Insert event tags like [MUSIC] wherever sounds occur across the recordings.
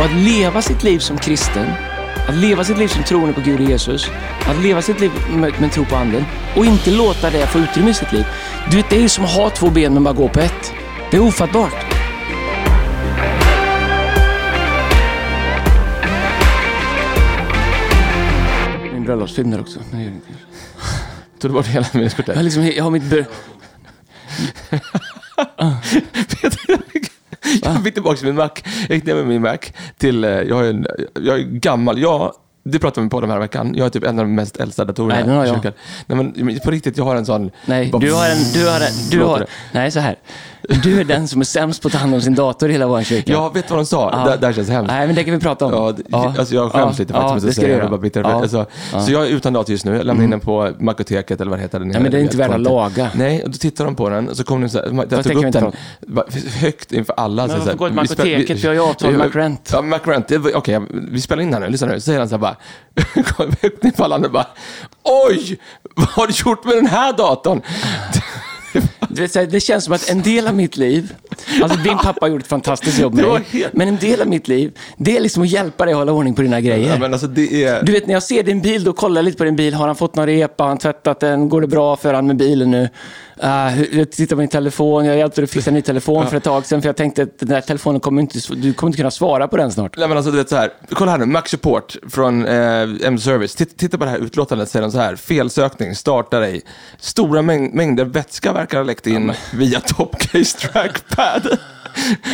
Och att leva sitt liv som kristen, att leva sitt liv som troende på Gud och Jesus, att leva sitt liv med, med tro på anden och inte låta det få utrymme i sitt liv. Du vet, det är som att ha två ben men bara gå på ett. Det är ofattbart. Min bröllopsfilm där också. Nej, Tog du bort hela minneskortet? Jag, har liksom, jag har mitt... brö- [LAUGHS] [LAUGHS] Jag fick tillbaka min Mac. Jag gick ner med min Mac till, eh, jag är, en, jag är gammal, jag, det pratade vi på den här veckan, jag är typ en av de mest äldsta datorerna Nej, har i jag. kyrkan. Nej men på riktigt, jag har en sån... Nej, du har en... Du har en du har, det? nej, så här. Du är den som är sämst på att ta hand om sin dator i hela vår kyrka. Ja, vet du vad de sa? Ja. Det, det här känns hemskt. Nej, men det kan vi prata om. Ja, det, Alltså jag skäms lite ja, faktiskt. det att ska du det, göra. bara bitter. Ja. Alltså, Så jag är utan dator just nu. Jag lämnar in den på Macoteket eller vad det heter. Den men det är inte värt att laga. Nej, och då tittar de på den och så kommer den så här, jag tog upp den högt inför alla. Men varför går till Macoteket? Vi har ju avtal med McRent. Ja. Det var- Okej, vi spelar in här nu. Lyssna nu. Så säger han så här bara, bara, [LAUGHS] kom alla och bara, oj, vad har du gjort med den här datorn? [LAUGHS] Vet, så här, det känns som att en del av mitt liv, alltså din pappa gjorde ett fantastiskt jobb med dig, helt- men en del av mitt liv, det är liksom att hjälpa dig att hålla ordning på dina grejer. Ja, men alltså det är... Du vet, när jag ser din bil, då kollar jag lite på din bil. Har han fått någon repa? Har han tvättat den? Går det bra för han med bilen nu? Uh, jag tittar på min telefon. Jag hjälpte dig att fixa en ny telefon för ett tag sedan, för jag tänkte att den där telefonen kommer inte, du kommer inte kunna svara på den snart. Nej men alltså du vet så här, kolla här nu, Mac Support från eh, M-Service. Titt, titta på det här utlåtandet, säger de så här, felsökning, starta dig. Stora mäng mängder vätska verkar ha läckt in via Topcase Trackpad. [LAUGHS]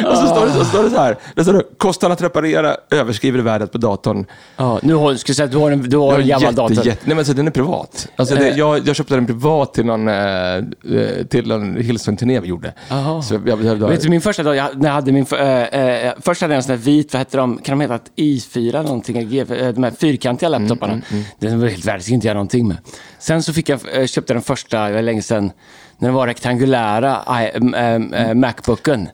och så står det så, står det så här, det står det, kostnaden att reparera överskriver värdet på datorn. Ja, nu har, ska jag säga du har en, du har en gammal dator. jätte, nej men alltså den är privat. Alltså, det, Eh. jag, jag köpte den privat till någon, eh, eh, till någon Hillsong-turné vi gjorde. Så jag, jag, jag, Vet du, min första dag, jag, när jag hade min, äh, äh, först hade jag en sån där vit, vad hette de, kan de heta i4 eller någonting, G, de här fyrkantiga laptoparna. Den var helt värd, skulle inte göra någonting med. Sen så fick jag, köpte den första, det var länge sedan, när den var rektangulära, äh, äh, Macbooken.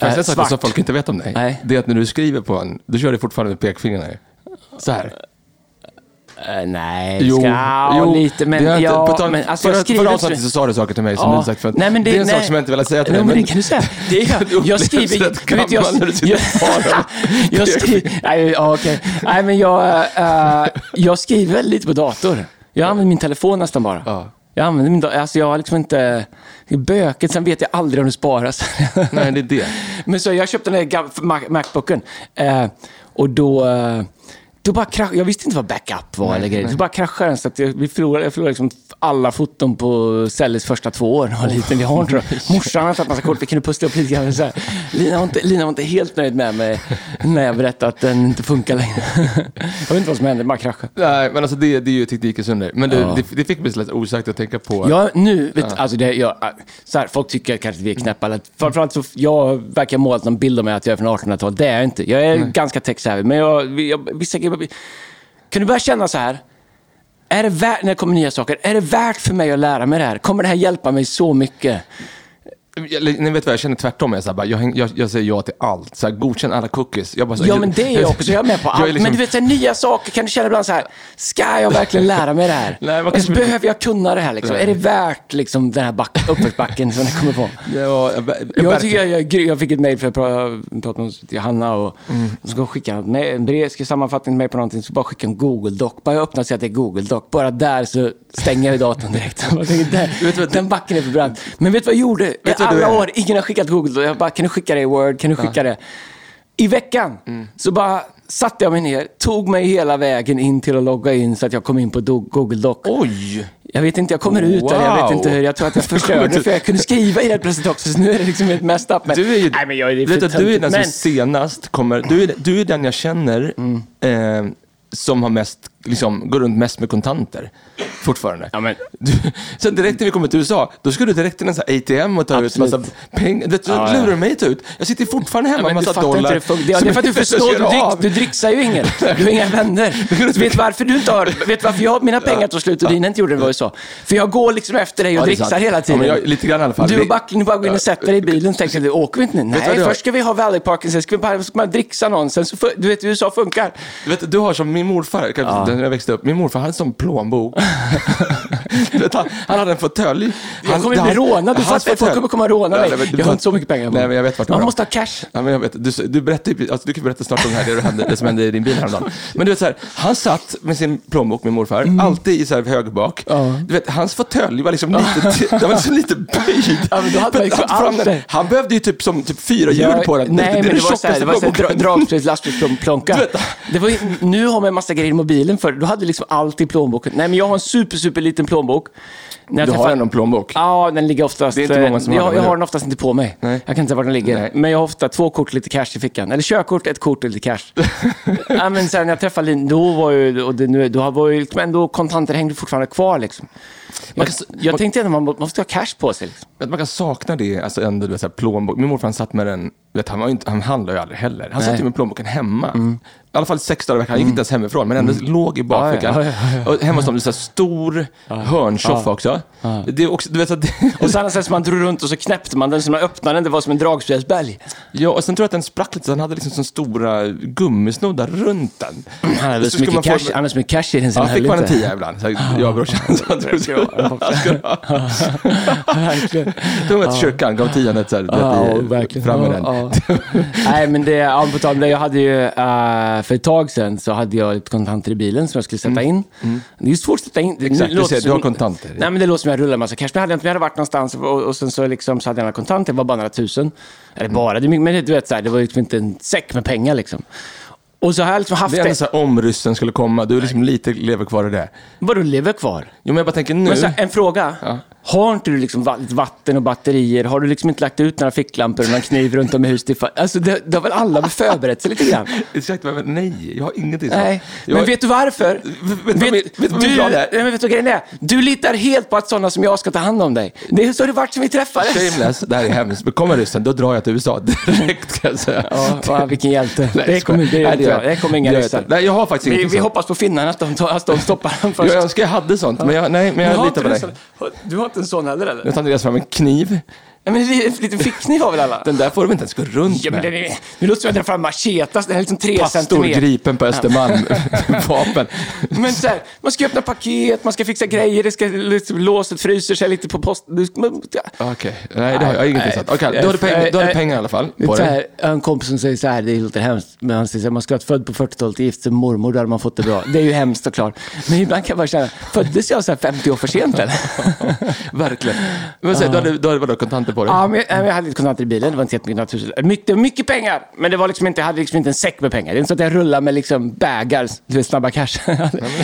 Jag Äh, säga saker som folk inte vet om dig? Nej. Det är att när du skriver på en, du kör det fortfarande med pekfingrarna. Så här. Äh, nej, Jo, ska, ja, jo, lite, men det har inte- ja, tal- men alltså förra, jag skriver förra avsnittet så sa du saker till mig som Ja. du sagt förut. Nej, men det, är en nej. sak som jag inte velat säga till Nej, dig. men det kan du säga. [LAUGHS] Det är, Du jag upplevs skriver... rätt du vet, jag, gammal när du sitter jag, svarar. [LAUGHS] jag skriver... Nej, ja, okej. Nej, men jag, eh, jag skriver lite på dator. Jag använder min telefon nästan bara. Ja. Jag använder min dator. Alltså jag har liksom inte... Det är böket, sen vet jag aldrig om det sparas. Nej, det är det. [LAUGHS] Men så jag köpte den Mac- Macbooken. Eh, och då... Eh, då bara krasch, jag visste inte vad backup var eller grejer. Så bara kraschade den så att jag, vi förlorade, jag förlorade liksom alla foton på Selles första två år. Var liten. Vi har inte Morsan har tagit massa kort, vi kunde pussla upp lite grann. Så här. Lina, var inte, Lina var inte helt nöjd med mig när jag berättade att den inte funkar längre. Jag vet inte vad som hände, bara kraschade. Nej, men alltså det, det är ju teknikens under. Men det, Ja. det, det fick mig lätt osagt att tänka på... Ja, nu, vet, alltså det, jag, så här, folk tycker kanske att vi är knäppa. Eller, framförallt så, jag verkar målat någon bild av mig att jag är från 1800-talet. Det är jag inte. Jag är ganska tech-savvy, men jag, jag, vissa grejer... Kan du börja känna så här? Är det värt, när det kommer nya saker, är det värt för mig att lära mig det här? Kommer det här hjälpa mig så mycket? Jag, ni vet vad, jag känner tvärtom. Jag, så här, bara, jag, jag, jag säger ja till allt. Så här, godkänn alla cookies. Jag bara, så, Ja, men det är jag också. Jag är med på [LAUGHS] allt. liksom- Men du vet, så här, nya saker kan du känna ibland så här, ska jag verkligen lära mig det här? [LAUGHS] Nej, man kanske- behöver jag kunna det här liksom? Är det värt liksom, den här back, uppförsbacken som jag kommer på? [LAUGHS] Var, jag, tycker jag, jag, fick ett mejl för att pra- prata med till Hanna och Mm. och ska skicka en brev, ska sammanfattning mig på någonting, så bara skicka en Google Doc. Bara jag öppnar och ser att det är Google Doc. Bara där så stänger jag datorn direkt. Tänker, där, vet vad- den backen är förbrand. Men vet du vad jag gjorde? I Vet du alla är? år, ingen har skickat Google. Jag bara, kan du skicka det i Word? Kan du skicka det? I veckan Mm. så bara satte jag mig ner, tog mig hela vägen in till att logga in så att jag kom in på Google Doc. Oj! Jag vet inte, jag kommer ut eller jag vet Wow. inte hur. Jag tror att jag förstörde [LAUGHS] för jag kunde skriva i det plötsligt också. Så nu är det liksom helt messed up. Men, Du är ju, nej, men jag är vet att du är den töntig. som senast kommer, du är, du är den jag känner Mm. eh, som har mest, liksom, går runt mest med kontanter. Fortfarande. Ja, men- Du, sen direkt när vi kommer till USA, då ska du direkt till en sån här ATM och ta Absolut. ut massa pengar. Du, Ja, lurar ja. du mig att ta ut? Jag sitter fortfarande hemma Ja, med du massa inte dollar. hur det. Ja, det är för att du inte förstår, du, [LAUGHS] drick, du dricksar ju inget. Du har inga vänner. [LAUGHS] Så vet du varför du inte har, vet du varför jag, mina pengar tog slut och dina inte gjorde det var ju så. För jag går liksom efter dig och Ja, det dricksar hela tiden. Ja, jag- lite grann i alla fall. Du och Backen, ni bara går in och sätter dig i bilen och tänker, åker vi inte nu? du Nej, du först ska vi ha Valley Parking, sen ska vi bara ska man dricksa någon, sen så, du vet hur USA funkar. Du vet, du har som min morfar, när jag växte upp. Min morfar hade en sån plånbok. [LAUGHS] Han, han hade en fåtölj. Jag Han- kommer det- bli han- rånad. Du fattar, folk kommer komma och råna mig. nej, men du Jag har inte så mycket pengar. Nej, men jag vet vart Man måste ha cash. Ja, men jag vet, du, du, berättar, ju- alltså, du kan berätta snart om det här, det, hände, det som hände i din bil häromdagen. Men du vet så här, han satt med sin plånbok, min morfar, alltid i så här hög bak. Mm. Ja. Du vet, hans fåtölj var liksom lite, den var liksom lite böjd. Ja, men då hade liksom där. han behövde ju typ som typ fyra hjul på den. Nej, men det, var så här, det var så här, dragspels, lastbilsplånka. Det ju- nu har man en massa grejer i mobilen för då hade du liksom allt i plånboken. Nej, men jag har en super, super liten plånbok. När jag Du har träffar- ändå en plånbok. Ja, den ligger oftast... Det är inte många som jag, har den, jag har den oftast inte på mig. Nej. Jag kan inte säga var den ligger. Nej. Men jag har ofta två kort och lite cash i fickan. Eller körkort, ett kort och lite cash. [LAUGHS] ja, men sen när jag träffade Linn, då var ju... Och det, nu, då var ju liksom ändå kontanter hängde fortfarande kvar liksom. Jag, kan- jag man- tänkte ändå man må- måste ha cash på sig. Liksom. Att man kan sakna det, alltså ändå, du vet, så här, plånbok. Min morfar han satt med den, vet, han, var inte, han handlade ju aldrig heller. Han satt Nej. ju med plånboken hemma. I alla fall sex dagar i veckan. Han gick inte ens hemifrån, men ändå låg i bakfickan. Ja, ja, ja, Och hemma hos dem, så här stor hörnsoffa också. Det är också, du vet, så att det, [LAUGHS] Och sen så man drog runt och så knäppte man den så man öppnade den. Det var som en dragspelsberg. ja, och sen tror jag att den sprack lite, så han hade liksom så stora gummisnoddar runt den. Han hade Så så mycket man få- cash, han så mycket cash i den. Ja, den fick man en tia ibland. Så jag och brorsan. Ha? Verkligen. [LAUGHS] Tog med till kyrkan, gav tiondet så här, Ja, verkligen. fram med den. Nej, men det, ja, på tal om det, jag hade ju, eh, för ett tag sedan så hade jag lite kontanter i bilen som jag skulle sätta in. Det är ju svårt att sätta in. Mm. Exakt, du ser, du har kontanter. Nej, men det låter som jag rullar massa cash. Men jag hade, inte- jag hade varit någonstans och, och sen så, liksom, så hade jag några kontanter, det var bara några tusen. Eller Mm. bara, det, men du vet, så här, det var liksom inte en säck med pengar liksom. Och så har jag liksom haft Det är det. så här, om ryssen skulle komma, du är liksom lite lever kvar i det. Vadå, lever kvar? Jo, men jag bara tänker nu. Men så här, en fråga. Ja. Har inte du liksom lite vatten och batterier? Har du liksom inte lagt ut några ficklampor och någon kniv runt om i huset? Alltså, det, det har väl alla förberett sig lite grann? [LAUGHS] Exakt, men nej, jag har ingenting sånt. Nej, jag, men vet du varför? vet du vad vet du är? Nej, men vet du vad grejen är? Du litar helt på att sådana som jag ska ta hand om dig. Det är så det varit som vi träffades. Shameless, det här är hemskt. Men kommer ryssen, då drar jag till USA direkt kan jag säga. Ja, fan, [LAUGHS] vilken hjälte. Nej, det, kommer, det, nej, det, det, kommer inga ryssar. Nej, jag har faktiskt Vi, ingenting vi sånt. hoppas på finnarna, att de, att de stoppar dem först. Jag önskar jag hade sånt, men jag, nej, men jag litar på dig. Du har inte en sån heller eller? Nu tar Andreas fram en kniv. Nej, men en liten fickkniv har väl alla? Den där får du väl inte ens gå runt Ja, men med. den är, nu låter det som att jag drar fram machetas, den är liksom tre Pastor centimeter. gripen på Östermalm. [LAUGHS] Vapen. Men så här, man ska öppna paket, man ska fixa grejer, det ska, liksom, låset fryser sig lite på post. Du, men, ja. Okej, nej det har jag ingenting sånt. Okej, nej, då har du pengar, då har du pengar i alla fall Det är på så dig. här, har en kompis som säger så här, det låter hemskt, men han säger så här, man ska vara född på 40-talet och gift sig med mormor, då hade man fått det bra. Det är ju hemskt såklart. Men ibland kan jag bara känna, föddes jag så här 50 år för sent eller? [LAUGHS] Verkligen. Men så, då hade då hade du kontanter på dig? Ja, men jag, jag hade lite kontanter i bilen, det var inte jättemycket, mycket, mycket pengar, men det var liksom inte, jag hade liksom inte en säck med pengar. Det är inte så att jag rullar med liksom du vet, snabba cash. [LAUGHS]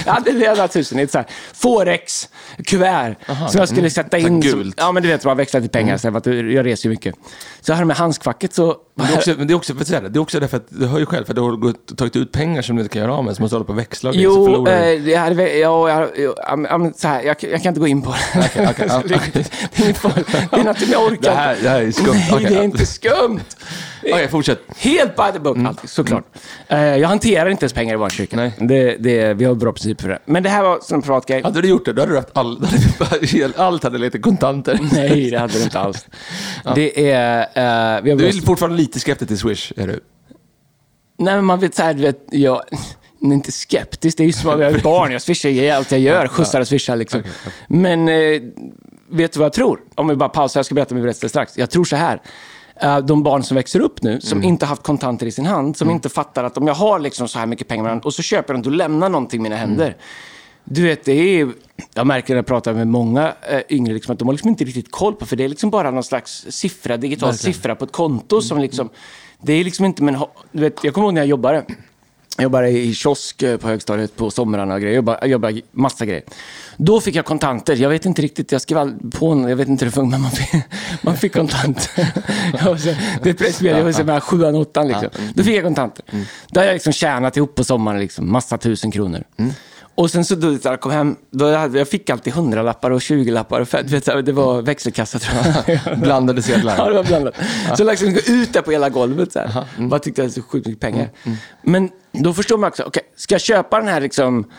jag hade några tusen i ett så här Forex-kuvert som jag skulle sätta Så här in. Som, gult. ja, men du vet, man växlar till pengar, så här, för att jag reser ju mycket. Så jag hade med handskfacket så... Men det är också, [LAUGHS] men det är också, för att säga det, det är också därför att du hör ju själv, för att du har gått, tagit ut pengar som du inte kan göra av med, så måste du hålla på och växla och Jo, eh, jag hade, jag, jag, så här, jag, jag kan inte gå in på det. Okej, [LAUGHS] ja, det, är- det är. Det är något jag orkar Det här, det här är skumt. Nej, Okej, det är inte skumt. Okej, fortsätt. Helt by the book, alltid, såklart. Eh, jag hanterar inte ens pengar i vår kyrka. Nej. Det, det, vi har bra principer för det. Men det här var som en privat grej. Hade du gjort det, då hade du haft all, hade du, allt hade lite kontanter. [LAUGHS] Nej, det hade det inte alls. Det är... eh, vi har Du är fortfarande lite skeptisk till Swish, är du? Nej, men man vet så här, du vet, jag... [LAUGHS] är inte skeptisk, det är ju som att jag är barn. Jag swishar ju allt jag gör, skjutsar och swishar liksom. Men eh, vet du vad jag tror? Om vi bara pausar, jag ska berätta min berättelse strax. Jag tror så här. Eh, De barn som växer upp nu, som inte haft kontanter i sin hand, som inte fattar att om jag har liksom så här mycket pengar min hand och så köper jag den, då lämnar någonting i mina händer. Du vet, det är... Jag märker när jag pratar med många eh, yngre liksom, att de har liksom inte riktigt koll på, för det är liksom bara någon slags siffra, digital siffra på ett konto som liksom... Det är liksom inte, men du vet, jag kommer ihåg när jag jobbade. Jag jobbade i kiosk eh, på högstadiet på somrarna och grejer. Jag jobbade, jag jobbade massa grejer. Då fick jag kontanter. Jag vet inte riktigt, jag skrev all- på en, jag vet inte hur det funkar, men man fick, [LAUGHS] man fick kontanter. Så- det pressmeddelade, [LAUGHS] jag var så mellan sjuan och åttan liksom. Då fick jag kontanter. Då hade jag liksom tjänat ihop på sommaren, liksom, massa tusen kronor. Och sen så då när jag kom hem, då jag fick alltid hundralappar och tjugolappar. Du det var växelkassa tror jag. [LAUGHS] Blandade sedlar. Ja, det var blandat. Så jag liksom gå ut där på hela golvet så här. Bara tyckte jag hade så sjukt mycket pengar. Men då förstår man också, okej, ska jag köpa den här liksom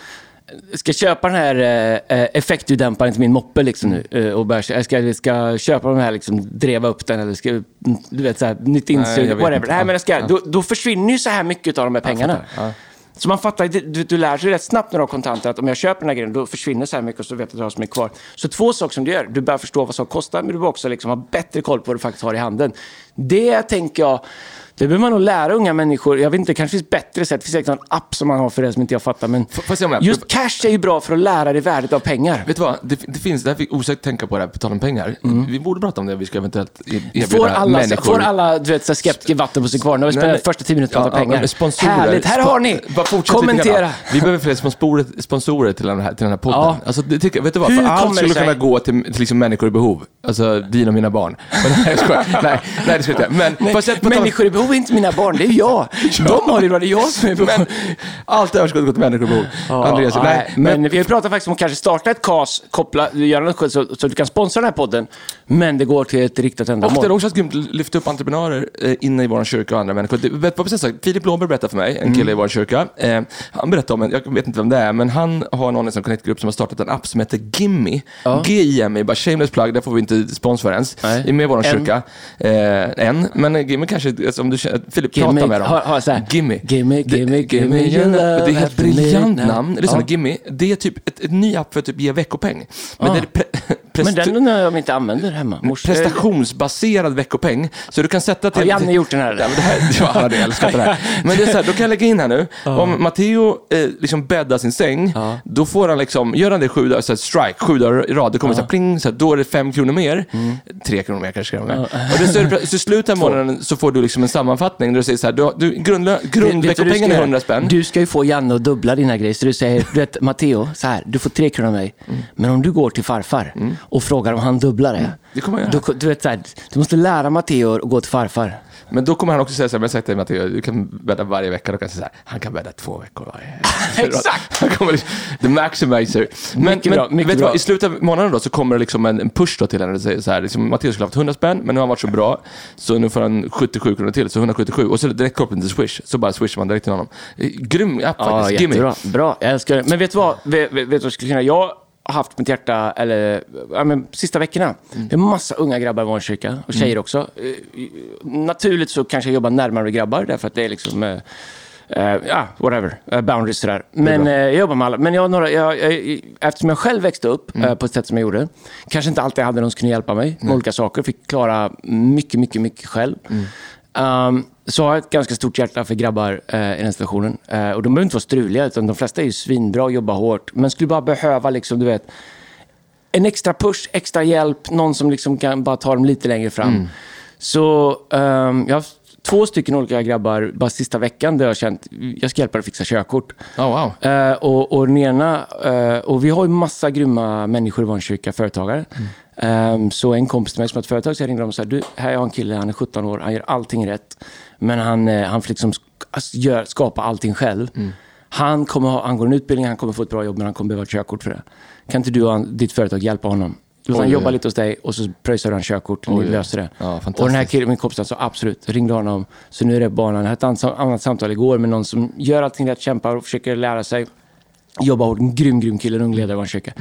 Ska jag köpa den här eh, eh, effektljuddämparen till min moppe liksom nu? Eh, och börja, ska, ska, ska jag köpa den här, liksom, dreva upp den eller ska jag, mm, du vet så här, nytt Nej, insug, jag whatever. inte. Nej, men jag ska, Ja. då, då försvinner ju så här mycket av de här pengarna. Ja. Så man fattar, du, du lär sig rätt snabbt när du har kontanter att om jag köper den här grejen, då försvinner så här mycket och så vet jag att jag har så mycket kvar. Så två saker som du gör, du börjar förstå vad saker kostar, men du behöver också liksom ha bättre koll på vad du faktiskt har i handen. Det tänker jag, det behöver man nog lära unga människor. Jag vet inte, det kanske finns bättre sätt. Det finns säkert någon app som man har för det som inte jag fattar. Men får jag jag- just cash är ju bra för att lära dig värdet av pengar. Vet du vad? Det, det finns, det här fick osökt tänka på det här, på tal om pengar. Vi borde prata om det, vi ska eventuellt e- erbjuda Får alla, människor. får alla du vet, skeptiker vatten på sin kvarn? Nu har vi Nej, nej. första tio minuterna om Ja, ja, pengar. men sponsorer. Härligt, här har ni! Kommentera! Vi behöver fler sponsorer, sponsorer till, den här, till den här podden. Ja. Alltså, det, tycker, vet du vad? Hur För allt skulle kunna gå till, till liksom människor i behov. Alltså dina och mina barn. [LAUGHS] Men, nej, jag skojar. nej, nej, det ska jag inte. Men, på tal- Människor i behov är inte mina barn, det är jag. [LAUGHS] De har det bra, det är jag som är behov. men allt överskott går till människor i behov. Andreas, Ja, nej, men, vi har pratat faktiskt om att kanske starta ett KAS, koppla, göra något så, så du kan sponsra den här podden, men det går till ett riktat Och det ändamål. är också att grymt lyfta upp entreprenörer eh, inne i vår kyrka och andra människor. Det, vet, vad precis sagt, Filip Blomberg berättade för mig, en kille i vår kyrka. Eh, han berättade om en, jag vet inte vem det är, men han har någon i sin Connect-grupp som har startat en app som heter Gimmy. G-I-M-I, bara shameless plug, där får vi inte spons för ens. Nej. Med i vår En. kyrka. Eh, en, men Gimmy kanske, alltså, du känner, Filip, Gimme, prata med dem. ha- ha så här, Gimmy. gimme, Det- gimme, gimme your love Det är ett briljant namn. Lyssna, Ja. Gimmy, det är typ ett, ett ny app för att typ ge veckopeng. Men Ah. pre, [LAUGHS] Men den undrar jag om inte använder hemma. Mors- prestationsbaserad veckopeng. Så du kan sätta till... Har Janne gjort den här? Ja, men det här [LAUGHS] ja, han hade älskat det här. Men det är så här, då kan jag lägga in här nu. Om Matteo eh, liksom bäddar sin säng, Ja. då får han liksom, gör han det sju dagar, så här, strike, sju dagar i rad, det kommer så här, pling, så här, då är det fem kronor mer. Mm. Tre kronor mer kanske. Ja. Och det, så, är det- så slutet av [LAUGHS] månaden så får du liksom en sammanfattning där du säger så här, du, du, grundlö, du du grundveckopengen är göra? 100 spänn. Du ska ju få Janne att dubbla dina grejer. Så du säger, du vet Matteo, så här, du får tre kronor av mig. Mm. Men om du går till farfar och frågar om han dubblar det. Det kommer jag göra. Då, du, vet, så här, du måste lära Matteo att gå till farfar. Men då kommer han också säga så här, men jag har sagt till Matteo, du kan bädda varje vecka. Då kan jag säga så här, han kan bädda två veckor varje. [LAUGHS] Exakt. Han kommer liksom, the maximizer. Men, Mycket men bra, mycket vet du bra. vad, i slutet av månaden då så kommer det liksom en, en push då till henne. Det säger så här, liksom, Matteo skulle ha haft 100 spänn, men nu har han varit så bra, så nu får han 77 kronor till, så 177. Och så direkt kopplat till Swish, så bara swishar man direkt till honom. Grym app Ja, faktiskt, Gimme. jättebra. Bra, jag älskar det. Men vet du vad? Vet, vet, vad jag skulle kunna? Jag haft mitt hjärta, eller ja, men, sista veckorna. Det är massa unga grabbar i vår kyrka, och tjejer också. Eh, Naturligt så kanske jag jobbar närmare grabbar, därför att det är liksom... eh, eh, ja, whatever. Uh, boundaries sådär. Men eh, jag jobbar med alla. Men jag några, jag, jag, eftersom jag själv växte upp eh, på ett sätt som jag gjorde, kanske inte alltid hade någon som kunde hjälpa mig med olika saker, fick klara mycket, mycket, mycket själv. Um, så har jag ett ganska stort hjärta för grabbar eh, i den situationen. Eh, och de behöver inte vara struliga, utan de flesta är ju svinbra och jobbar hårt. Men skulle bara behöva liksom, du vet, en extra push, extra hjälp, någon som liksom kan bara ta dem lite längre fram. Så ehm, jag har haft två stycken olika grabbar bara sista veckan där jag har känt jag ska hjälpa dig att fixa körkort. Oh, wow. Eh, och, och den ena, eh, och vi har ju massa grymma människor i vår kyrka, företagare. Ehm, så en kompis till mig som har ett företag, så jag ringde dem och sa, du, här har en kille, han är 17 år, han gör allting rätt. Men han, eh, han får liksom alltså, gör, skapa allting själv. Han, kommer ha, han går en utbildning, han kommer få ett bra jobb, men han kommer behöva ett körkort för det. Kan inte du och ditt företag hjälpa honom? Låt han Oj, jobba lite hos dig och så pröjsar du han körkort och ni löser det. Ja, och den här killen, min kompis, sa absolut, ringde honom. Så nu är det banan. Jag hade ett annat, annat samtal igår med någon som gör allting rätt, kämpar och försöker lära sig. Jobbar hårt, en grym, grym kille, en ung ledare i vår kyrka.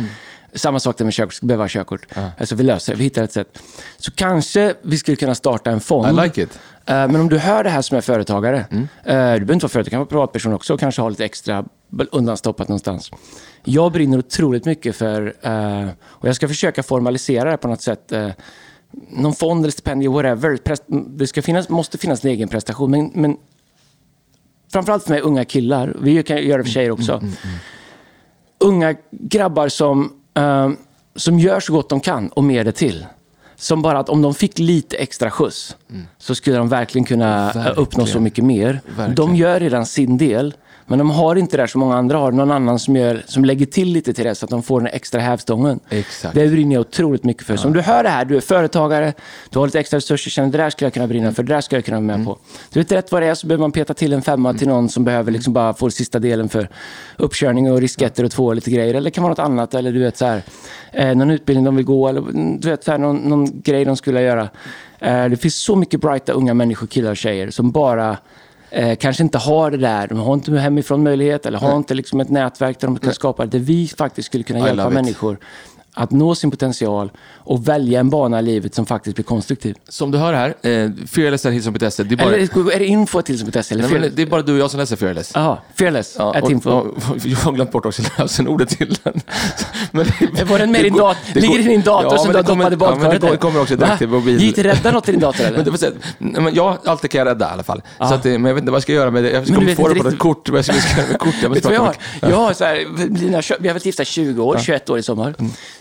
Samma sak där med körkort, behöva körkort. Alltså vi löser det, vi hittar ett sätt. Så kanske vi skulle kunna starta en fond. I like it. Eh, Men om du hör det här som är företagare, eh, du behöver inte vara företagare, du kan vara privatperson också och kanske ha lite extra undanstoppat någonstans. Jag brinner otroligt mycket för, eh, och jag ska försöka formalisera det på något sätt, någon fond eller stipendium, whatever. Det ska finnas, måste finnas en egen prestation, men, men framförallt för mig unga killar, vi kan göra det för tjejer också. Unga grabbar som, eh, som gör så gott de kan och mer det till. Som bara att om de fick lite extra skjuts så skulle de verkligen kunna eh, uppnå så Verkligen. mycket mer. Verkligen. De gör redan sin del. Men de har inte det som många andra har. Någon annan som, gör, som lägger till lite till det så att de får den extra hävstången. Exakt. Det brinner jag otroligt mycket för. Så om du hör det här, du är företagare, du har lite extra resurser, känner det där skulle jag kunna brinna för, det där skulle jag kunna vara med på. Du vet rätt vad det är så behöver man peta till en femma till någon som behöver liksom bara få sista delen för uppkörning och risketter och två och lite grejer. Eller det kan vara något annat, eller du vet så här, eh, någon utbildning de vill gå, eller mm, du vet så här, någon, någon grej de skulle göra. Eh, det finns så mycket brighta unga människor, killar och tjejer som bara eh, kanske inte har det där. De har inte hemifrån möjlighet eller har inte liksom ett nätverk där de kan skapa det. Vi faktiskt skulle kunna I hjälpa människor att nå sin potential och välja en bana i livet som faktiskt blir konstruktiv. Som du hör här, eh, fearless.hillsong.se. Det är bara... Eller är det info till som ett eller Nej, men det är bara du och jag som läser Fearless. Jaha, fearless. Ja, och, info. och, jag har glömt bort också [LAUGHS] lösenordet till den. Men det, Var den med i dator? det Ligger i din dator ja, som men du har det kommer- doppat i Ja, men badkaret? det går- kommer också direkt till mobil. Gick det rädda något i din dator eller? Men det säga, nej, men jag, allt det kan jag rädda i alla fall. Så att, det- men jag vet inte vad jag ska göra med det. Jag Men vet få det på ett riktigt- kort. Vad jag ska jag göra med kort. Jag jag har? Jag har så här, vi har varit gifta i 20 år, 21 år i sommar.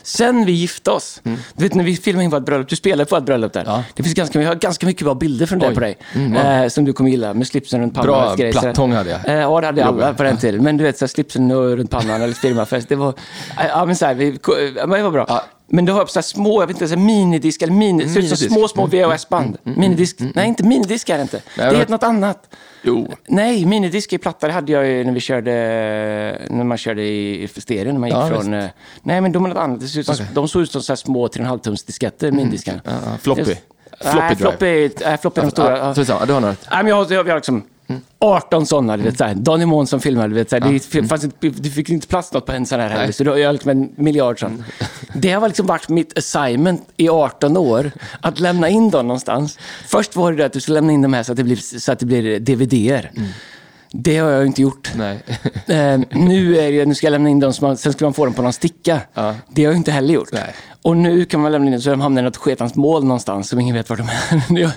Sen vi gifte oss, du vet när vi filmade in vårt bröllop, du spelade på vårt bröllop där. Mm. Ja. Det finns ganska, vi har ganska mycket bra bilder från det på dig. Mm, eh, som du kommer gilla, med slipsen runt pannan. Bra grejer, plattång hade jag. Eh, ja, det hade alla på den tiden. Men du vet, så här, slipsen runt pannan eller firmafest. Det var, ja men så här, vi, men det var bra. Ja. Men då har på så små, jag vet inte, så minidisk eller mini, som minidisk. små, små VHS-band. Minidisk, nej inte minidisk är det inte. det är det var- helt något annat. Jo. Nej, minidisk i platta det hade jag ju när vi körde, när man körde i stereo, när man gick Ja, från... eh, Nej, men de är något annat. Ut som, De såg ut som så små 3,5 tums disketter, minidiskarna. Ja, ja, floppy. Just- Floppy Nej, floppy, nej, floppy är de stora. Ja. så är samma. Du har något. Nej, men jag, jag, liksom 18 sådana, du vet såhär. Donny Månsson filmade, du vet såhär. Det fanns inte, du fick inte plats något på en sån här heller, så jag har liksom en miljard sån. [LAUGHS] Det har liksom varit mitt assignment i 18 år, att lämna in dem någonstans. Först var det det att du skulle lämna in dem här så att det blir, så att det blir DVD-er. Det har jag inte gjort. Nej. Eh, nu, är det, nu ska jag lämna in dem, man, sen ska man få dem på någon sticka. Ja. Det har jag inte heller gjort. Nej. Och nu kan man lämna in dem så de hamnar i något sketans mål någonstans som ingen vet var de är. [LAUGHS] jag,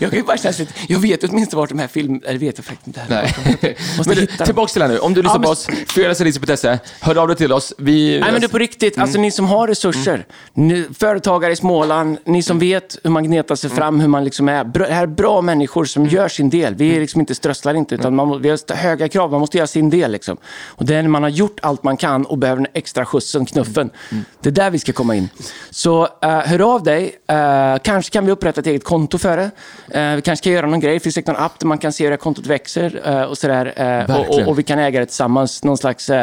jag kan ju bara känna jag vet åtminstone vart de här filmerna... Eller vet jag faktiskt inte. Nej. [LAUGHS] Måste Men du, hitta dem. tillbaks till det här nu. Om du lyssnar Ja, men- på oss, fearless.se, hör av dig till oss. Vi, Nej, men det är på riktigt. Alltså ni som har resurser, ni, företagare i Småland, ni som vet hur man gnetar sig fram, hur man liksom är. Bra, det här är bra människor som gör sin del. Vi är liksom inte strösslar inte, utan man, vi har höga krav. Man måste göra sin del. Liksom. Och det är när man har gjort allt man kan och behöver den extra skjutsen, knuffen. Det är där vi ska komma in. Så eh, hör av dig. Eh, kanske kan vi upprätta ett eget konto för det. Eh, vi kanske kan göra någon grej. Det finns säkert någon app där man kan se hur det här kontot växer. och, sådär. Och, och, och vi kan äga det tillsammans. Någon slags, så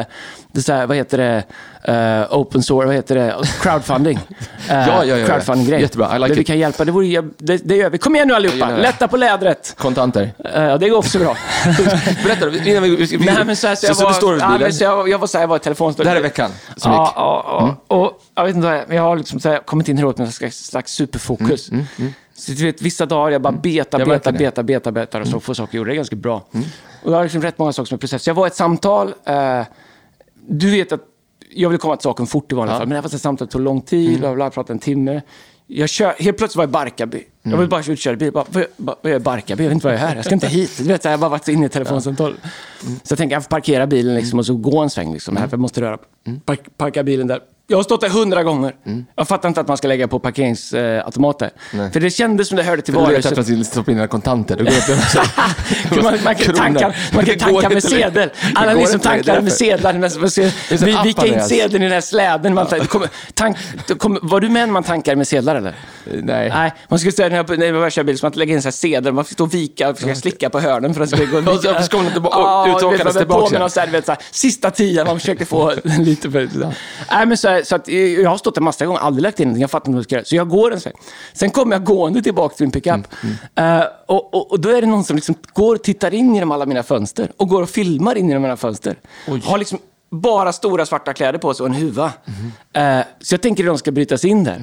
här, vad heter det, Eh, open source, vad heter det, crowdfunding. [LAUGHS] Eh, Ja, ja, ja. Crowdfunding-grej. Jättebra, I like Där vi it. kan hjälpa, det, vore, det, det gör vi. Kom igen nu allihopa, lätta på lädret. Kontanter. Eh, det går också bra. [LAUGHS] Berätta, innan vi... vi, vi Nej, men så, här, så, jag så, var, du står ja, men så jag, jag var så här, jag var i telefonstund. Det här är veckan som ja, gick. ja, ja. Och jag vet inte men jag har liksom så här, kommit in här åt med en slags, slags superfokus. Så du vet, vissa dagar jag bara betar, Jag betar, betar, betar, betar och så får saker gjorda. Det är ganska bra. Och jag har liksom rätt många saker som är process. Jag var i ett samtal. Eh, du vet att jag vill komma till saken fort i vanliga fall, men det här var ett samtal tog lång tid, bla, bla, pratade en timme. Jag kör, helt plötsligt var jag i Barkarby. Jag vill bara utköra bil. Bara, vad, vad, jag i Barkarby? Jag vet inte vad jag är här. Jag ska inte [LAUGHS] hit. Du vet, jag har bara varit inne i telefonsamtal. Så jag tänker, jag får parkera bilen liksom, och så gå en sväng. Liksom, här, för jag måste röra. Park, parka bilen där. Jag har stått där hundra gånger. Jag fattar inte att man ska lägga på parkeringsautomater. För det kändes som det hörde till Du letar efter att stoppa in dina kontanter. Du går upp [LAUGHS] man, man kan tanka, [LAUGHS] man kan tanka med sedel. Alla ni som tankar med sedlar. Vi, vika in sedeln i den här släden. Man, kommer, tank, kommer, var du med när man tankar med sedlar eller? Nej. Nej, man skulle säga när jag, började köra bil, så man lägga in så här sedlar, man fick stå och vika och försöka slicka på hörnen för att det skulle gå [LAUGHS] Och så tillbaka- Ja, ut och vet, åkandes man tillbaka du vet, så här, sista tian, man försökte få lite för... Nej, men så, här, så att, eh, jag har stått där massa gånger, aldrig lagt in någonting, jag fattar inte vad jag ska göra. Så jag går en sväng. Sen kommer jag gående tillbaka till min pickup. Mm, Eh, och, och, och då är det någon som liksom går och tittar in genom alla mina fönster och går och filmar in genom mina fönster. Har liksom bara stora svarta kläder på sig och en huva. Mm-hmm. Eh, så jag tänker att de ska brytas in där.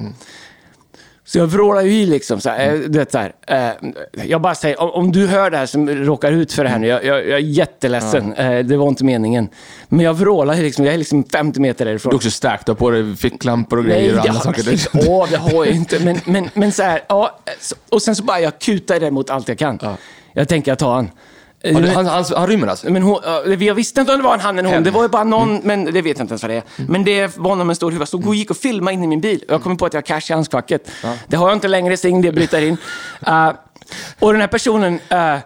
Så jag vrålar ju i liksom. Så här, eh, du vet, så här, eh, jag bara säger, om, om du hör det här som råkar ut för det här nu, jag, jag, jag är jätteledsen. Eh, det var inte meningen. Men jag vrålar ju liksom, jag är liksom 50 meter därifrån. Du är också stark, du har på dig ficklampor och Nej, grejer och det andra saker. [LAUGHS] åh, det har jag inte. Men, men, men så här, ja, så- och sen så bara jag kutar det mot allt jag kan. Ja. Jag tänker jag tar han. Eh, Ja, det- Han, han, han rymmer alltså? Men hon, ja, jag visste inte om det var en han eller hon. Hen. Det var ju bara någon, men det vet jag inte ens vad det är. Men det var någon med stor huvud. Så hon gick och filmade in i min bil. Jag kom på att jag har cash i handskfacket. Det har jag inte längre, så ingen det bryter in. Uh, [LAUGHS] och den här personen uh,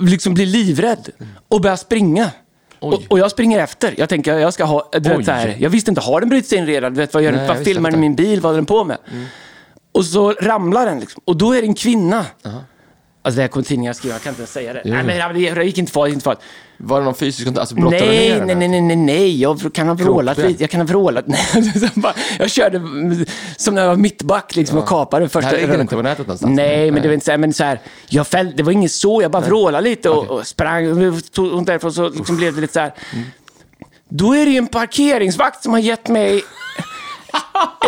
liksom blir livrädd och börjar springa. Och, och jag springer efter. Jag tänker, jag ska ha... Du vet, så här, jag visste inte, har den brutit sig in redan? Du vet, vad gör den? Nej, Vad jag visste filmar den min bil? Vad håller den på med? Och så ramlar den. Liksom. Och då är det en kvinna. Alltså det här kommer tidningar skriva, jag kan inte ens säga det. Nej, men det gick inte farligt, inte farligt. Var det någon fysisk kontakt? Alltså brottade Nej, ner nej, nej, nej, nej, nej, jag kan ha vrålat lite. Jag kan ha vrålat. [LAUGHS] Nej, jag körde som när jag var mittback liksom, och kapade första... Det här ligger inte på nätet någonstans? Nej, men det var inte så här, men så här, jag fäll, det var inget så, jag bara vrålade lite och, och sprang och tog och därifrån så liksom blev det lite så här. Mm. Då är det ju en parkeringsvakt som har gett mig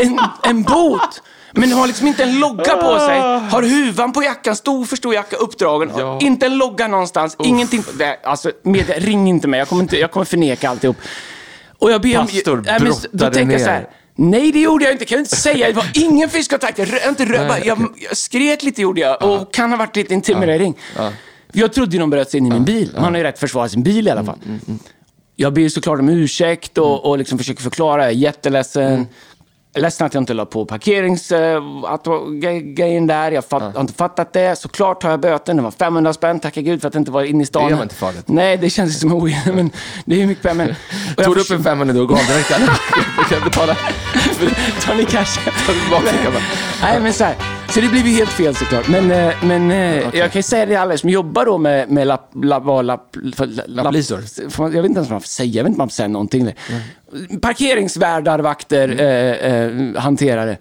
en, en bot. Men har liksom inte en logga på sig. Har huvan på jackan, stor för stor jacka, uppdragen. Ja. Inte en logga någonstans. Ingenting. Nej, Alltså, media, ring inte mig. Jag kommer, inte, jag kommer förneka alltihop. Och jag ber om... Pastor Nej, men Då tänker jag så här. Nej, det gjorde jag inte. Kan jag inte säga. Det var ingen fyskontakt. Jag, inte rö- jag, jag skrek lite gjorde jag. Och kan ha varit lite intimidating. Jag trodde ju någon bröt sig in i min bil. Man har ju rätt att försvara sin bil i alla fall. Jag ber såklart om ursäkt och, och liksom försöker förklara. Jag är jätteledsen. Ledsen att jag inte la på parkeringsgrejen där. Jag fatt, har inte fattat det. Såklart tar jag böten. Det var 500 spänn. Tacka gud för att det inte var inne i stan. Det var inte farligt. Nej, det känns som en [LAUGHS] men det är mycket pengar. Men, jag [LAUGHS] Tog du upp en 500 och gav direkt? [LAUGHS] Du kan betala. Tar ni cash? Nej, men så här. Så det blev ju helt fel såklart. Men, eh, men eh, jag kan ju säga det alla som jobbar då med, med lapp, lapp, lapp, lapp, lapp, Lapplisor? Jag vet inte ens vad man får säga. Jag vet inte om man får säga någonting. Parkeringsvärdar, vakter, eh, eh, hanterare.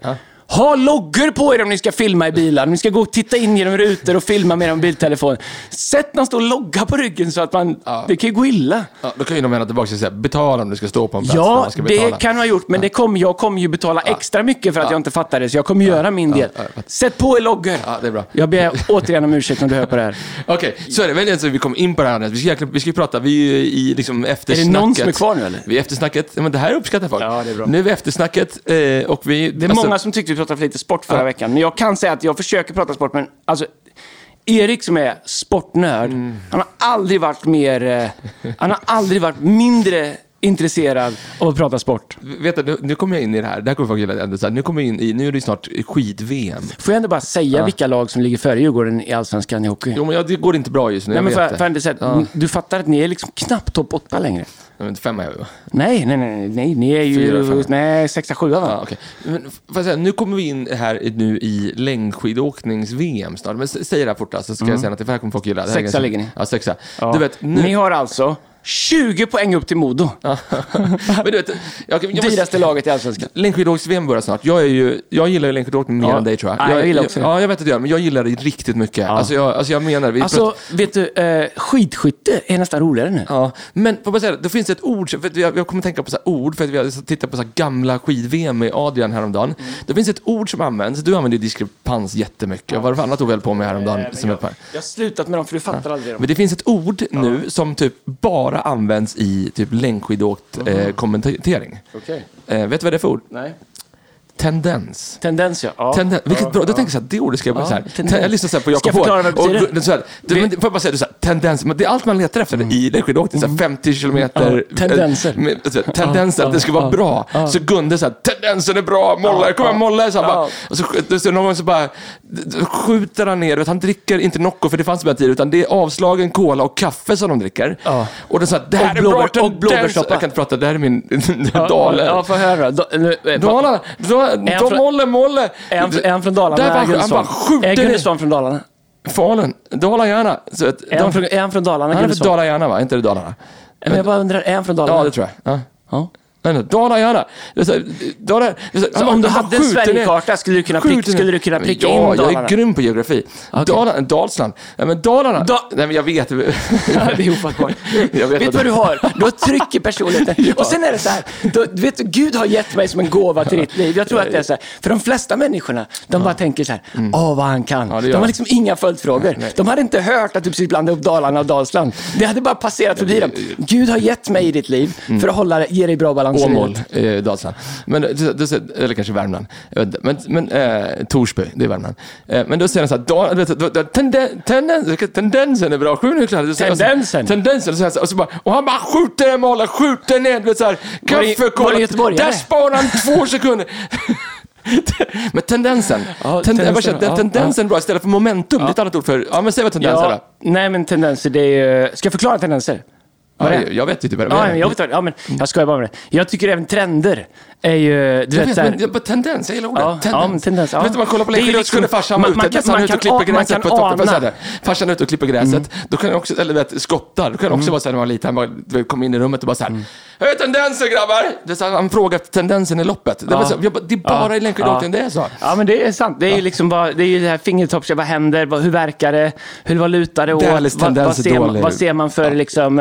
Ha loggor på er om ni ska filma i bilar. Om ni ska gå och titta in genom rutor och filma med er mobiltelefon. Sätt någon stor logga på ryggen så att man... Det kan ju gå illa. Ja, då kan ju de vända tillbaka och säga betala om du ska stå på en plats Ja, det kan du ha gjort, men det kom, jag kommer ju betala extra mycket för att jag inte fattade det, så jag kommer göra min del. ja, fattar. Sätt på er loggor! Ja, det är bra. Jag ber återigen om ursäkt om du hör på det här. [LAUGHS] Okej, så är det. Men alltså, vi kom in på det här. Vi ska, vi ska prata, vi är i liksom eftersnacket. någon som är kvar nu, eller? Vi är eftersnacket. Ja, men det här uppskattar folk. Ja, det är bra. Nu är vi eftersnacket eh, och vi... Det är många som tyckte pratade för lite sport förra veckan, men jag kan säga att jag försöker prata sport, men alltså Erik som är sportnörd, Mm. han har aldrig varit mer... eh, Han har aldrig varit mindre intresserad av att prata sport. Vet du, nu, nu kommer jag in i det här. Det här kommer folk ändå så här, Nu kommer jag in i, nu är det snart skid-VM. Får jag ändå bara säga vilka lag som ligger före Djurgården i Allsvenskan i hockey? Jo, men ja, det går inte bra just nu. Nej, men för, det. för, för, Ja. Du fattar att ni är liksom knappt topp åtta längre? Ja, men Femma är vi va? Nej, nej, nej, nej, ni är ju... Fyra, nej, sexa, sjua va? Ja, okej. Men, jag säga, nu kommer vi in här nu i längdskidåknings-VM snart. Men säg det här fort så ska jag säga att det här kommer folk gilla. Det Mm. Sexa ligger ni. Ja, sexa. Ja. Du vet, nu... Ni har alltså 20 poäng upp till Modo. [LAUGHS] men du vet, jag, jag, jag Dyraste laget i Allsvenskan. Längdskidåknings-VM börjar snart. Jag, är ju, jag gillar ju längdskidåkning mer Ja. än dig tror jag. Nej, jag gillar också det. Ja, jag vet att du gör men jag gillar det riktigt mycket. Alltså, jag, alltså jag menar... Vi Alltså, vet du, eh, skidskytte är nästan roligare nu. Ja, men får jag säga, det finns ett ord, för jag, jag kommer tänka på så ord, för att vi har tittat på så gamla skid-VM med Adrian häromdagen. Mm. Det finns ett ord som används, du använder ju diskrepans jättemycket. Vad var det för annat ord vi höll på med häromdagen? som jag, Jag har slutat med dem för du fattar aldrig dem. men det finns ett ord nu som typ bara används i typ längdskidåkt eh, kommentering. Okej. Eh, vet du vad det är för ord? Nej. Tendens. Tendens ja. ja. Tenden, vilket bra, då tänker jag så här, det ordet ska jag Ja, så här, tendens. jag lyssnar så här på Ska Jakob jag förklara Hård, vad det betyder? och, du, men, får jag bara säga, du, så här, tendens, men det är allt man letar efter i längdskidåkning, så här 50 kilometer. Mm. Ja, tendenser. eh, Med, så här, tendenser, att det ska vara ja, bra. ja. Så Gunde så här, tendensen är bra, Molle, kom igen Molle. Så här, Ja. bara, och så, så någon gång så bara skjuter han ner, vet, han dricker inte Nocco för det fanns inte den tiden, utan det är avslagen cola och kaffe som de dricker. Ja. Och det är så här, det här Och är bra blåbär- och tendens. blåbärssoppa. Jag kan inte prata, det här är min [LAUGHS] Ja, Dalen. Ja, få höra. Dalarna, då från- Molle, Molle. är han från Dalarna? Där Är bara, han bara skjuter Är. Gunnesvan från Dalarna? Falun, Dala-Järna. De- från, Dalarna, Han är från? Dala-Järna va? Inte det Dalarna? Men jag bara undrar, är han från Dalarna? Ja, det tror jag. Ja. Ja. Nej, nej, Dala, det är så om du hade en Sverigekarta, skulle du kunna skulle du kunna pricka ja, in jag Dalarna? är grym på geografi. Okej. Dalarna, Dalsland. Nej, men Dalarna. Da- Nej, men jag vet. Ja, [LAUGHS] det är ofattbart. [LAUGHS] Jag vet vet vad du har? Du har tryck i personligheten. [LAUGHS] Och sen är det så här, du, du vet, Gud har gett mig som en gåva till ditt liv. Jag tror att det är så här, för de flesta människorna, de bara tänker så här, åh vad han kan. Mm. Ja, de har liksom inga följdfrågor. De hade inte hört att du precis blandade upp Dalarna och Dalsland. Det hade bara passerat förbi dem. Gud har gett mig i ditt liv för att hålla, ge dig bra balans Mm. Åmål, livet. eh, Dalsland. Men, det, eller kanske Värmland. Men, men eh, Torsby, det är Värmland. Eh, men då säger han så här, vet, då- då- tenden, tenden, tendensen är bra. Sju nu klart. Tendensen? Tendensen. Så, och, så bara, och han bara skjuter en mål, skjuter ner, vet så här, Var det- kaffe, var det cola. göteborgare? Där sparar han två [LAUGHS] sekunder. [LAUGHS] Men tendensen. Ja, Ten, jag bara tendensen, ja, tendensen är bra istället för momentum. Det är ett annat ord för, ja men säg vad tendenser är. Ja, nej men tendenser, det är ju... Ska jag förklara tendenser? Ja, jag vet inte vad det Ja, är. men jag, vet, vad- ja, men jag skojar bara med det. Jag tycker även trender är ju... Du Jag vet, vet, men tendens, jag gillar ordet. Ja, ja, men tendens, ja. Du vet, man kollar på Läckerdal liksom- skulle farsan vara ute. kan- Farsan är man ute och kan klipper gräset på toppen. Ana. Farsan är ute och klipper gräset. Då kan jag också, eller vet, skottar. Då kan jag också vara så här när man var liten. Han bara, kom in i rummet och bara så här. Hör tendenser grabbar! Det är så här, han frågar efter tendensen i loppet. Det, var så, jag bara, det är bara i längdskidåkning det är så. Ja, men det är sant. Det är ju liksom bara, det är ju det här fingertopps, vad händer, hur verkar det, hur vad lutar det åt, vad, tendens ser man, dålig. vad ser man för liksom...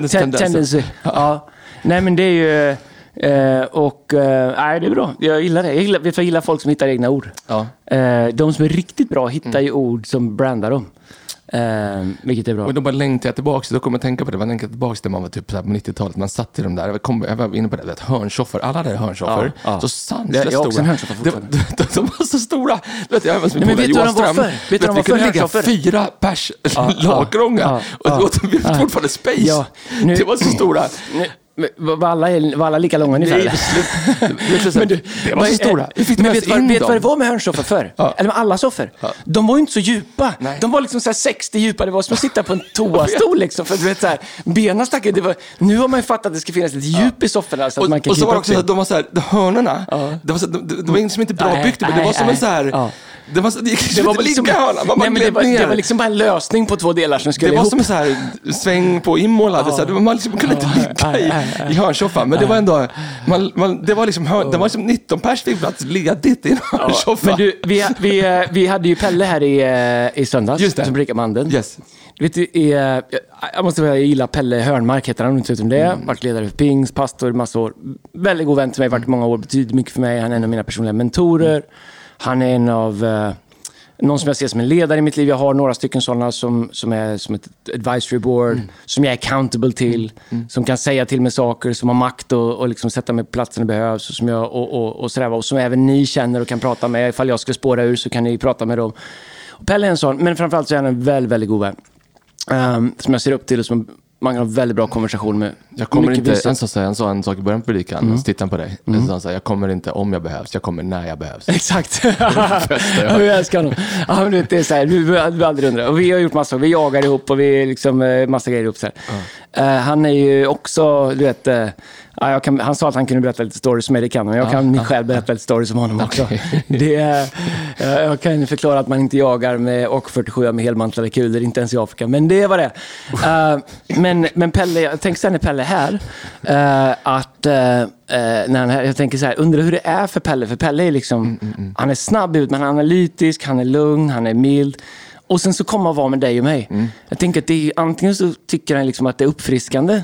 ten- tendenser. tendenser. Ja. Nej, men det är ju... Eh, och eh, nej, det är bra. Jag gillar det. Jag gillar, jag gillar folk som hittar egna ord. Ja. Eh, de som är riktigt bra hittar ju ord som brandar dem. Eh, vilket är bra. Och då bara längtar jag tillbaka, då kommer jag tänka på det, man längtar tillbaka till man var typ på 90-talet, man satt i de där, jag, kom, jag var inne på det, vet, hörnsoffor, alla hade hörnsoffor, Ja, ja. så sanslöst har också stora. en de, [LAUGHS] de, de, var så stora, vet, jag var som Nej, men vet du vad de var för? Vet de vi kunde ligga fyra pers ja, laglånga, ja, och, ja. och de var fortfarande space. Ja, nu- det var så stora. Nu, men var, alla, var alla lika långa ungefär? Nej, [LAUGHS] men du, det var så stora. Du men vet, in vet du vad det var med hörnsoffor förr? Ja. Eller med alla soffor? Ja. De var ju inte så djupa. Nej. De var liksom så här 60 djupa. Det var som att sitta på en [LAUGHS] toastol. Liksom, för du vet, så här, benen stack det var, Nu har man ju fattat att det ska finnas lite djup i sofforna. Så att man Och, kan och så var det också så att de var så här, de hörnorna, det var, så, de, de, de var liksom inte bra Nej, byggt, men det var som en så här, Ja. Det, var så, det gick Det var, liksom, ligga hörna, man nej, men det, var, ner. det var liksom bara en lösning på två delar som skulle Det var ihop. som en så här sväng på så här, det var, man liksom kunde inte ligga i, i hörnsoffan. Men det var ändå, man, man, det var liksom, hör, det var liksom 19 pers fick plats ledigt i en hörnsoffa. Men du, vi, vi, eh, vi hade ju Pelle här i, eh, i söndags, Just det. som brukar manden. Yes. Du vet, i, eh, jag måste säga, jag gillar Pelle Hörnmark, heter han, inte vet om det. Mm. Varit ledare för Pings, pastor år. Väldigt god vän till mig, varit i många år, betyder mycket för mig. Han är en av mina personliga mentorer. Han är en av, eh, någon som jag ser som en ledare i mitt liv. Jag har några stycken sådana som, som är som ett advisory board, Mm. som jag är accountable till, som kan säga till mig saker, som har makt och, och liksom sätta mig på platsen det behövs. Och som, jag, och, och, och, sådär, och som även ni känner och kan prata med. Ifall jag skulle spåra ur så kan ni prata med dem. Och Pelle är en sån, men framförallt så är han en väldigt, väldigt god vän. Ehm, som jag ser upp till och som man kan ha väldigt bra konversation med. Jag kommer Mycket inte, han sa, han sa en sak i början på predikan, Mm. så tittade han på dig. Så han sa, jag kommer inte om jag behövs, jag kommer när jag behövs. Exakt. jag [LAUGHS] älskar honom. Ja, men det är så här, du behöver aldrig undra. Och vi har gjort massor. Vi jagar ihop och vi liksom eh, massa grejer ihop. Så här. Eh, han är ju också, du vet, eh, ja, kan, han sa att han kunde berätta lite stories mig, det kan han. Jag kan mig själv berätta lite stories om honom också. [LAUGHS] Det är, eh, jag kan förklara att man inte jagar med AK47 med helmantlade kulor, inte ens i Afrika. Men det var det. Eh, men, men Pelle, jag tänker sen när Pelle är här, eh, att eh, när han här, jag tänker så här, undrar hur det är för Pelle. För Pelle är liksom, han är snabb ut, men han är analytisk, han är lugn, han är mild. Och sen så kommer han vara med dig och mig. Jag tänker att det är, antingen så tycker han liksom att det är uppfriskande.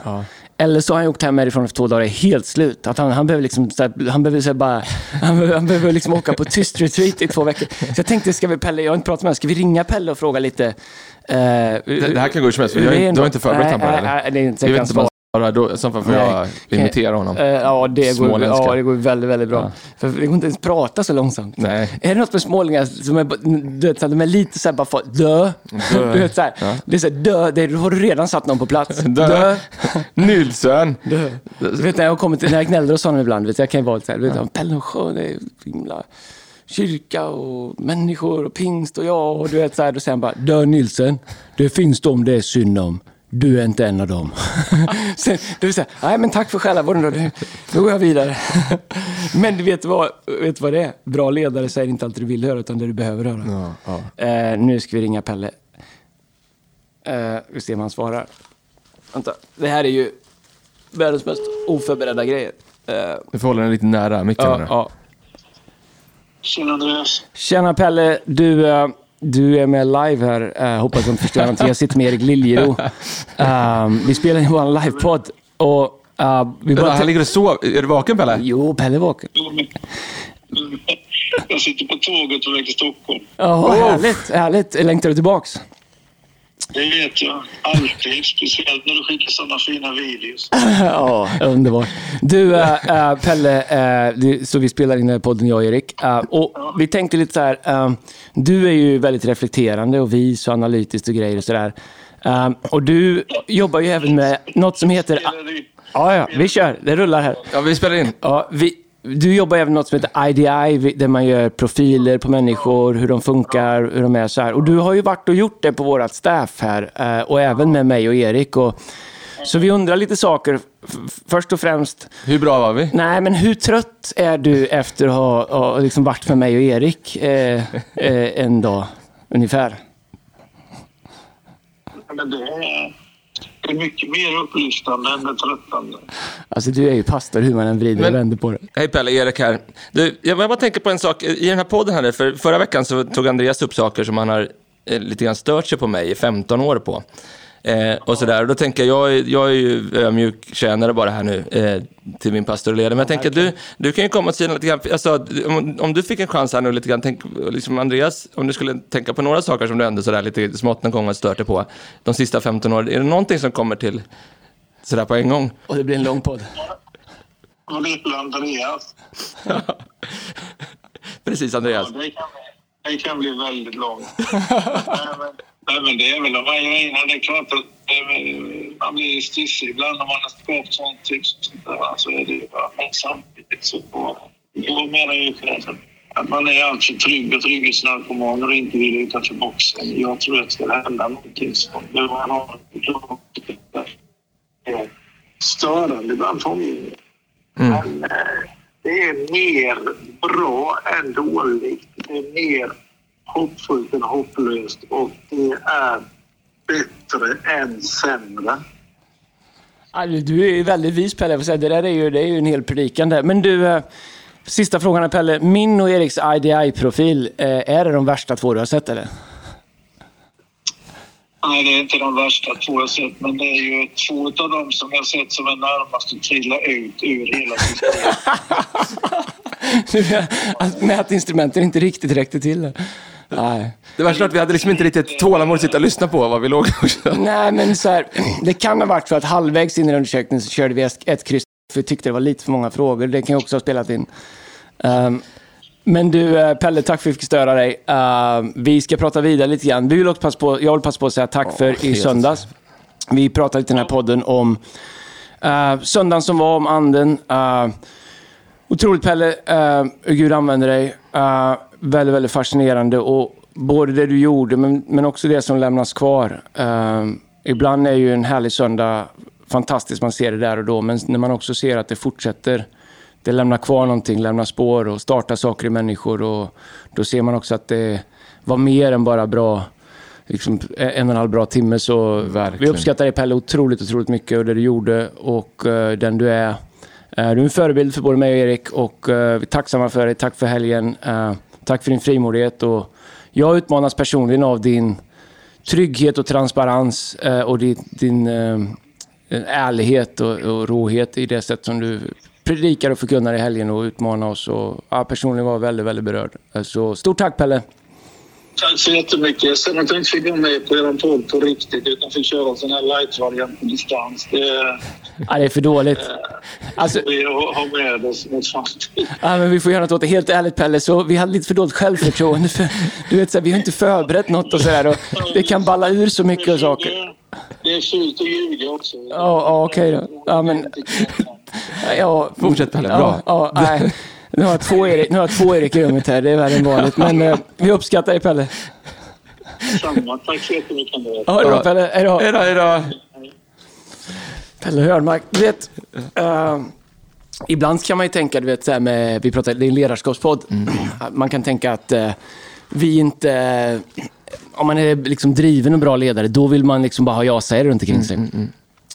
Eller så har han åkt hem härifrån efter två dagar är helt slut. Att han, han behöver, liksom, så här, han behöver, så bara, [LAUGHS] han behöver, han behöver liksom åka på tyst retreat i två veckor. Så jag tänkte, ska vi Pelle, jag har inte pratat med honom, ska vi ringa Pelle och fråga lite? eh, Det, det här kan gå hur som helst, jag, du har inte förberett honom på det? nej, det är inte Jag säkert vet inte vad svarar, då, fall får jag imitera honom. Eh, ja, det går, ja, det går väldigt, väldigt bra. För det går inte ens prata så långsamt. Nej. Är det något med smålänningar som är, du vet, de är lite så här bara för, dö. Du vet, så här, Det är så här, dö, det, då har du redan satt någon på plats. [LAUGHS] Dö. dö. Nilsön! dö. Du vet, när jag, kommit till, när jag gnäller hos honom ibland, vet, jag kan ju vara så här, du vet, Pelle och sjö, det är himla kyrka och människor och pingst och jag och du vet så här, då säger han bara, dö Nilsen, det finns de det är synd om. Du är inte en av dem. Sen, det vill säga, nej men tack för själavården då. Nu, nu går jag vidare. [LAUGHS] men du vet vad, vet vad det är? Bra ledare säger inte alltid du vill höra, utan det du behöver höra. Ja, ja. Eh, nu ska vi ringa Pelle. Eh, vi ser om han svarar. Vänta, det här är ju världens mest oförberedda grejer. Eh, Du får hålla den lite nära micken. ja, ja. Tjena Andreas. Tjena Pelle, du, eh, du är med live här. Uh, hoppas att du inte förstår någonting. Jag sitter med Erik Liljero. Um, [LAUGHS] vi spelar in vår livepodd. Och uh, vi bara... Han ligger och sover. Är du vaken Pelle? Jo, Pelle är vaken. Jag sitter på tåget på väg till Stockholm. Ja, härligt, härligt. Längtar du tillbaks? Det vet jag. Alltid. Speciellt när du skickar sådana fina videos. [LAUGHS] ja, underbart. Du, äh, Pelle, äh, så vi spelar in den här podden, jag och Erik. Äh, och vi tänkte lite så här, äh, du är ju väldigt reflekterande och vis och analytiskt och grejer och sådär. Äh, och du jobbar ju även med något som heter... Ja, ja, vi kör. Det rullar här. Ja, vi spelar in. Ja, vi, du jobbar även med något som heter IDI, där man gör profiler på människor, hur de funkar, hur de är så här. Och du har ju varit och gjort det på vårt staff här äh, och även med mig och Erik. Och, så vi undrar lite saker. Först och främst, Hur bra var vi? Nej, men hur trött är du efter att ha, ha liksom varit med mig och Erik eh, eh, en dag ungefär? Men det är, det är mycket mer upplyftande än det tröttande. Alltså du är ju pastor hur man än vrider och vänder på det. Hej Pelle, Erik här. Du, jag bara tänker på en sak. I den här podden här, för förra veckan så tog Andreas upp saker som han har eh, lite grann stört sig på mig i 15 år på. Eh, och sådär. Och då tänker jag, jag är, jag är ju ödmjuk tjänare bara här nu eh, till min pastor och ledare. Men jag tänker du, du kan ju komma och säga lite grann, alltså, om, om du fick en chans här nu lite grann, tänk, liksom Andreas, om du skulle tänka på några saker som du ändå sådär lite smått någon gång har stört dig på de sista 15 åren. Är det någonting som kommer till sådär på en gång? Och det blir en lång podd. Och lite Andreas. [LAUGHS] Precis Andreas. Ja, det, kan, det kan bli väldigt långt. [LAUGHS] men det är väl de här grejerna. Det är klart att man blir stissig ibland när man har skapat sånt tips. Så är det ju. Men samtidigt så... Jag menar ju att man är alltför trygg och trygghetsnarkoman och inte vill utanför boxen. Jag tror att det ska hända någonting som det man har är störande bland familjer. Men eh, det är mer bra än dåligt. Det är mer hoppfullt än hopplöst och det är bättre än sämre. Ja, Du är väldigt vis Pelle, säga. det där är ju, det är ju en hel predikan där. Men du, eh, sista frågan Pelle. Min och Eriks IDI-profil, eh, är det de värsta två du har sett eller? Nej, det är inte de värsta två jag sett, men det är ju två av dem som jag sett som är närmast att trilla ut ur hela systemet. [LAUGHS] Att mätinstrumenten inte riktigt räckte till. Nej. Det var att vi hade liksom inte riktigt tålamod att sitta och lyssna på vad vi låg och Nej, men så här, det kan ha varit så att halvvägs in i undersökningen så körde vi ett kryss för vi tyckte det var lite för många frågor. Det kan ju också ha spelat in. Ehm, men du, eh, Pelle, tack för att vi fick störa dig. Ehm, vi ska prata vidare lite grann. Vi vill också passa på, jag vill passa på att säga tack för i söndags. Vi pratade lite i den här podden om uh, söndagen som var, om anden. Uh, Otroligt Pelle, uh, hur Gud använder dig. Uh, väldigt, väldigt fascinerande. Och både det du gjorde, men, men också det som lämnas kvar. Uh, ibland är ju en härlig söndag fantastiskt, man ser det där och då. Men när man också ser att det fortsätter, det lämnar kvar någonting, lämnar spår och startar saker i människor. Och då ser man också att det var mer än bara bra liksom, en och en halv bra timme. Så vi Verkligen. uppskattar dig Pelle otroligt, otroligt mycket och det du gjorde och eh, den du är. Eh, du är en förebild för både mig och Erik och eh, vi är tacksamma för dig. Tack för helgen. Eh, tack för din frimodighet. Och jag utmanas personligen av din trygghet och transparens och din, din ärlighet och, och råhet i det sätt som du predikar och förkunnar i helgen och utmanar oss. Och, ja, personligen var jag väldigt, väldigt berörd. Så stort tack Pelle! Tack så jättemycket. Sen att jag inte fick vara med på er podd på riktigt utan fick köra en sån här light-variant på distans. Det Ja, det är för dåligt. Alltså, vi har med oss mot framtiden. Ja, men vi får göra något åt det. Helt ärligt Pelle, så vi hade lite för dåligt självförtroende. För, du vet, så här, vi har inte förberett något och sådär. Det kan balla ur så mycket och saker. Det är fult att ljuga också. Ja, ja, okej då. Ja, men, ja, Fortsätt Pelle, bra. ja, ja, nej. Nu har, jag två Erik, nu har jag två Erik i rummet här, det är värre än vanligt. Men eh, vi uppskattar dig Pelle. Samma. Tack så jättemycket. Ha det bra Pelle, hej då. Hej då, hej då. Pelle Hörnmark, du vet. eh, ibland kan man ju tänka, du vet, så här med, vi pratar, det är en ledarskapspodd. Man kan tänka att eh, vi inte... Om man är liksom driven och bra ledare, då vill man liksom bara ha ja-sägare runt omkring sig.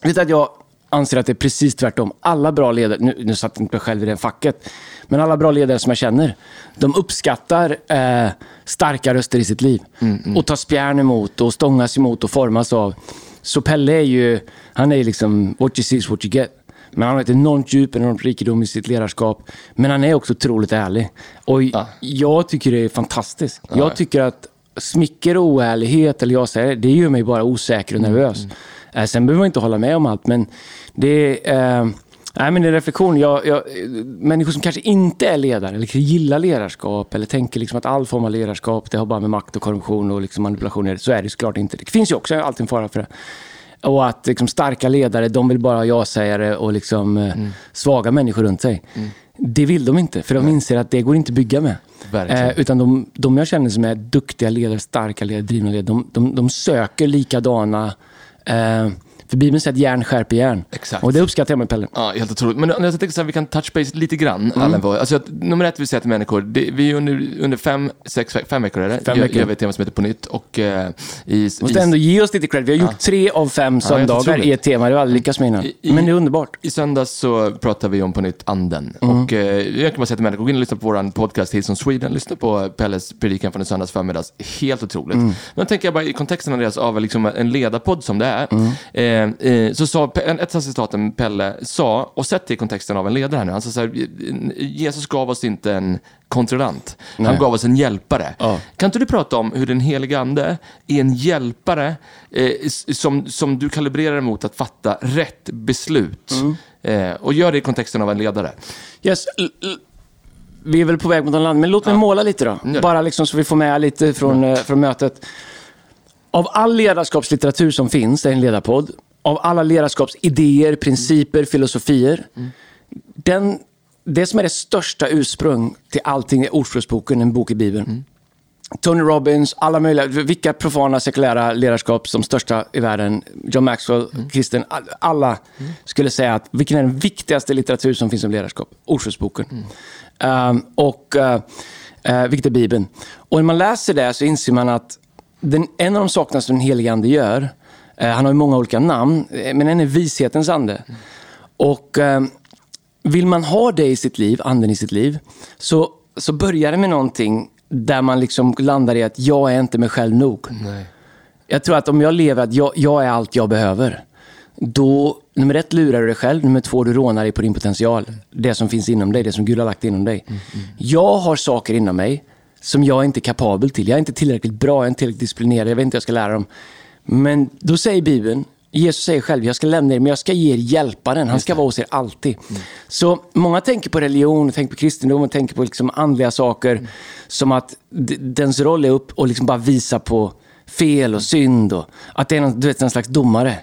Vet du att jag anser att det är precis tvärtom. Alla bra ledare, nu, nu satt jag inte själv i det facket, men alla bra ledare som jag känner, de uppskattar eh, starka röster i sitt liv. Och tar spjärn emot och stångas emot och formas av. Så Pelle är ju, han är liksom, what you see is what you get. Men han har ett enormt djup, en enormt rikedom i sitt ledarskap. Men han är också otroligt ärlig. Och jag tycker det är fantastiskt. Jag tycker att smicker och oärlighet, eller jag säger det, det gör mig bara osäker och nervös. Eh, Sen behöver man inte hålla med om allt, men det är... Eh, nej, men det är en reflektion. Jag, jag, människor som kanske inte är ledare, eller gillar ledarskap, eller tänker liksom att all form av ledarskap, det har bara med makt och korruption och liksom manipulation. Så är det såklart inte. Det finns ju också alltid en fara för det. Och att liksom, starka ledare, de vill bara ha ja-sägare och liksom, eh, svaga människor runt sig. Det vill de inte, för de inser att det går inte att bygga med. Eh, utan de, de jag känner som är duktiga ledare, starka ledare, drivna ledare, de, de, de söker likadana eh, För Bibeln säger att järn skärper järn. Exakt. Och det uppskattar jag med Pelle. Ja, helt otroligt. Men jag tänker så här, vi kan touch base lite grann. Mm. Allen. Alltså, att, nummer ett vill säga till människor, det, vi är under, under fem, sex, fem veckor är det, Fem veckor. gör vi ett tema som heter På nytt. Och eh, i, Måste ändå ge oss lite cred. Vi har gjort tre av fem söndagar otroligt. i ett tema. Det har vi aldrig lyckats med innan. I- i- Men det är underbart. I söndags så pratade vi om på nytt anden. Mm. Och eh, jag kan bara säga till människor, gå in och lyssna på vår podcast Hits on Sweden. Lyssna på Pelles predikan från i söndags förmiddags. Helt otroligt. Mm. Men tänker jag bara i kontexten Andreas, av liksom en ledarpodd som det är. Mm. Eh, eh, så sa, ett av citaten Pelle sa, och sett i kontexten av en ledare här nu. Han sa så här, Jesus gav oss inte en kontrollant. Han Nej. gav oss en hjälpare. Ja. Kan inte du prata om hur den helige ande är en hjälpare eh, som, som du kalibrerar mot att fatta rätt beslut? Mm. Eh, och gör det i kontexten av en ledare. Yes. Vi är väl på väg mot en land, men låt mig måla lite då. Bara liksom så vi får med lite från, eh, från mötet. Av all ledarskapslitteratur som finns, det är en ledarpodd, av alla ledarskapsidéer, principer, filosofier. Den, det som är det största ursprung till allting är Ordspråksboken, en bok i Bibeln. Tony Robbins, alla möjliga, vilka profana sekulära ledarskap som största i världen, John Maxwell, kristen, all- alla skulle säga att vilken är den viktigaste litteratur som finns om ledarskap? Ordspråksboken. Ehm, och, uh, vilket är Bibeln. Och när man läser det så inser man att den, en av de sakerna som den helige ande gör, han har ju många olika namn, eh, men en är vishetens ande. Och ehm, vill man ha det i sitt liv, anden i sitt liv, så, så börjar det med någonting där man liksom landar i att jag är inte mig själv nog. Nej. Jag tror att om jag lever att jag, jag är allt jag behöver, då, nummer ett, lurar du dig själv. Nummer två, du rånar dig på din potential. Det som finns inom dig, det som Gud har lagt inom dig. Jag har saker inom mig som jag inte är kapabel till. Jag är inte tillräckligt bra, jag är inte tillräckligt disciplinerad, jag vet inte hur jag ska lära dem. Men då säger Bibeln, Jesus säger själv, jag ska lämna er, men jag ska ge er hjälparen. Han ska vara hos er alltid. Så många tänker på religion, tänker på kristendom och tänker på liksom andliga saker. Som att dens roll är upp och liksom bara visa på fel och synd. Och att det är någon, du vet, en slags domare.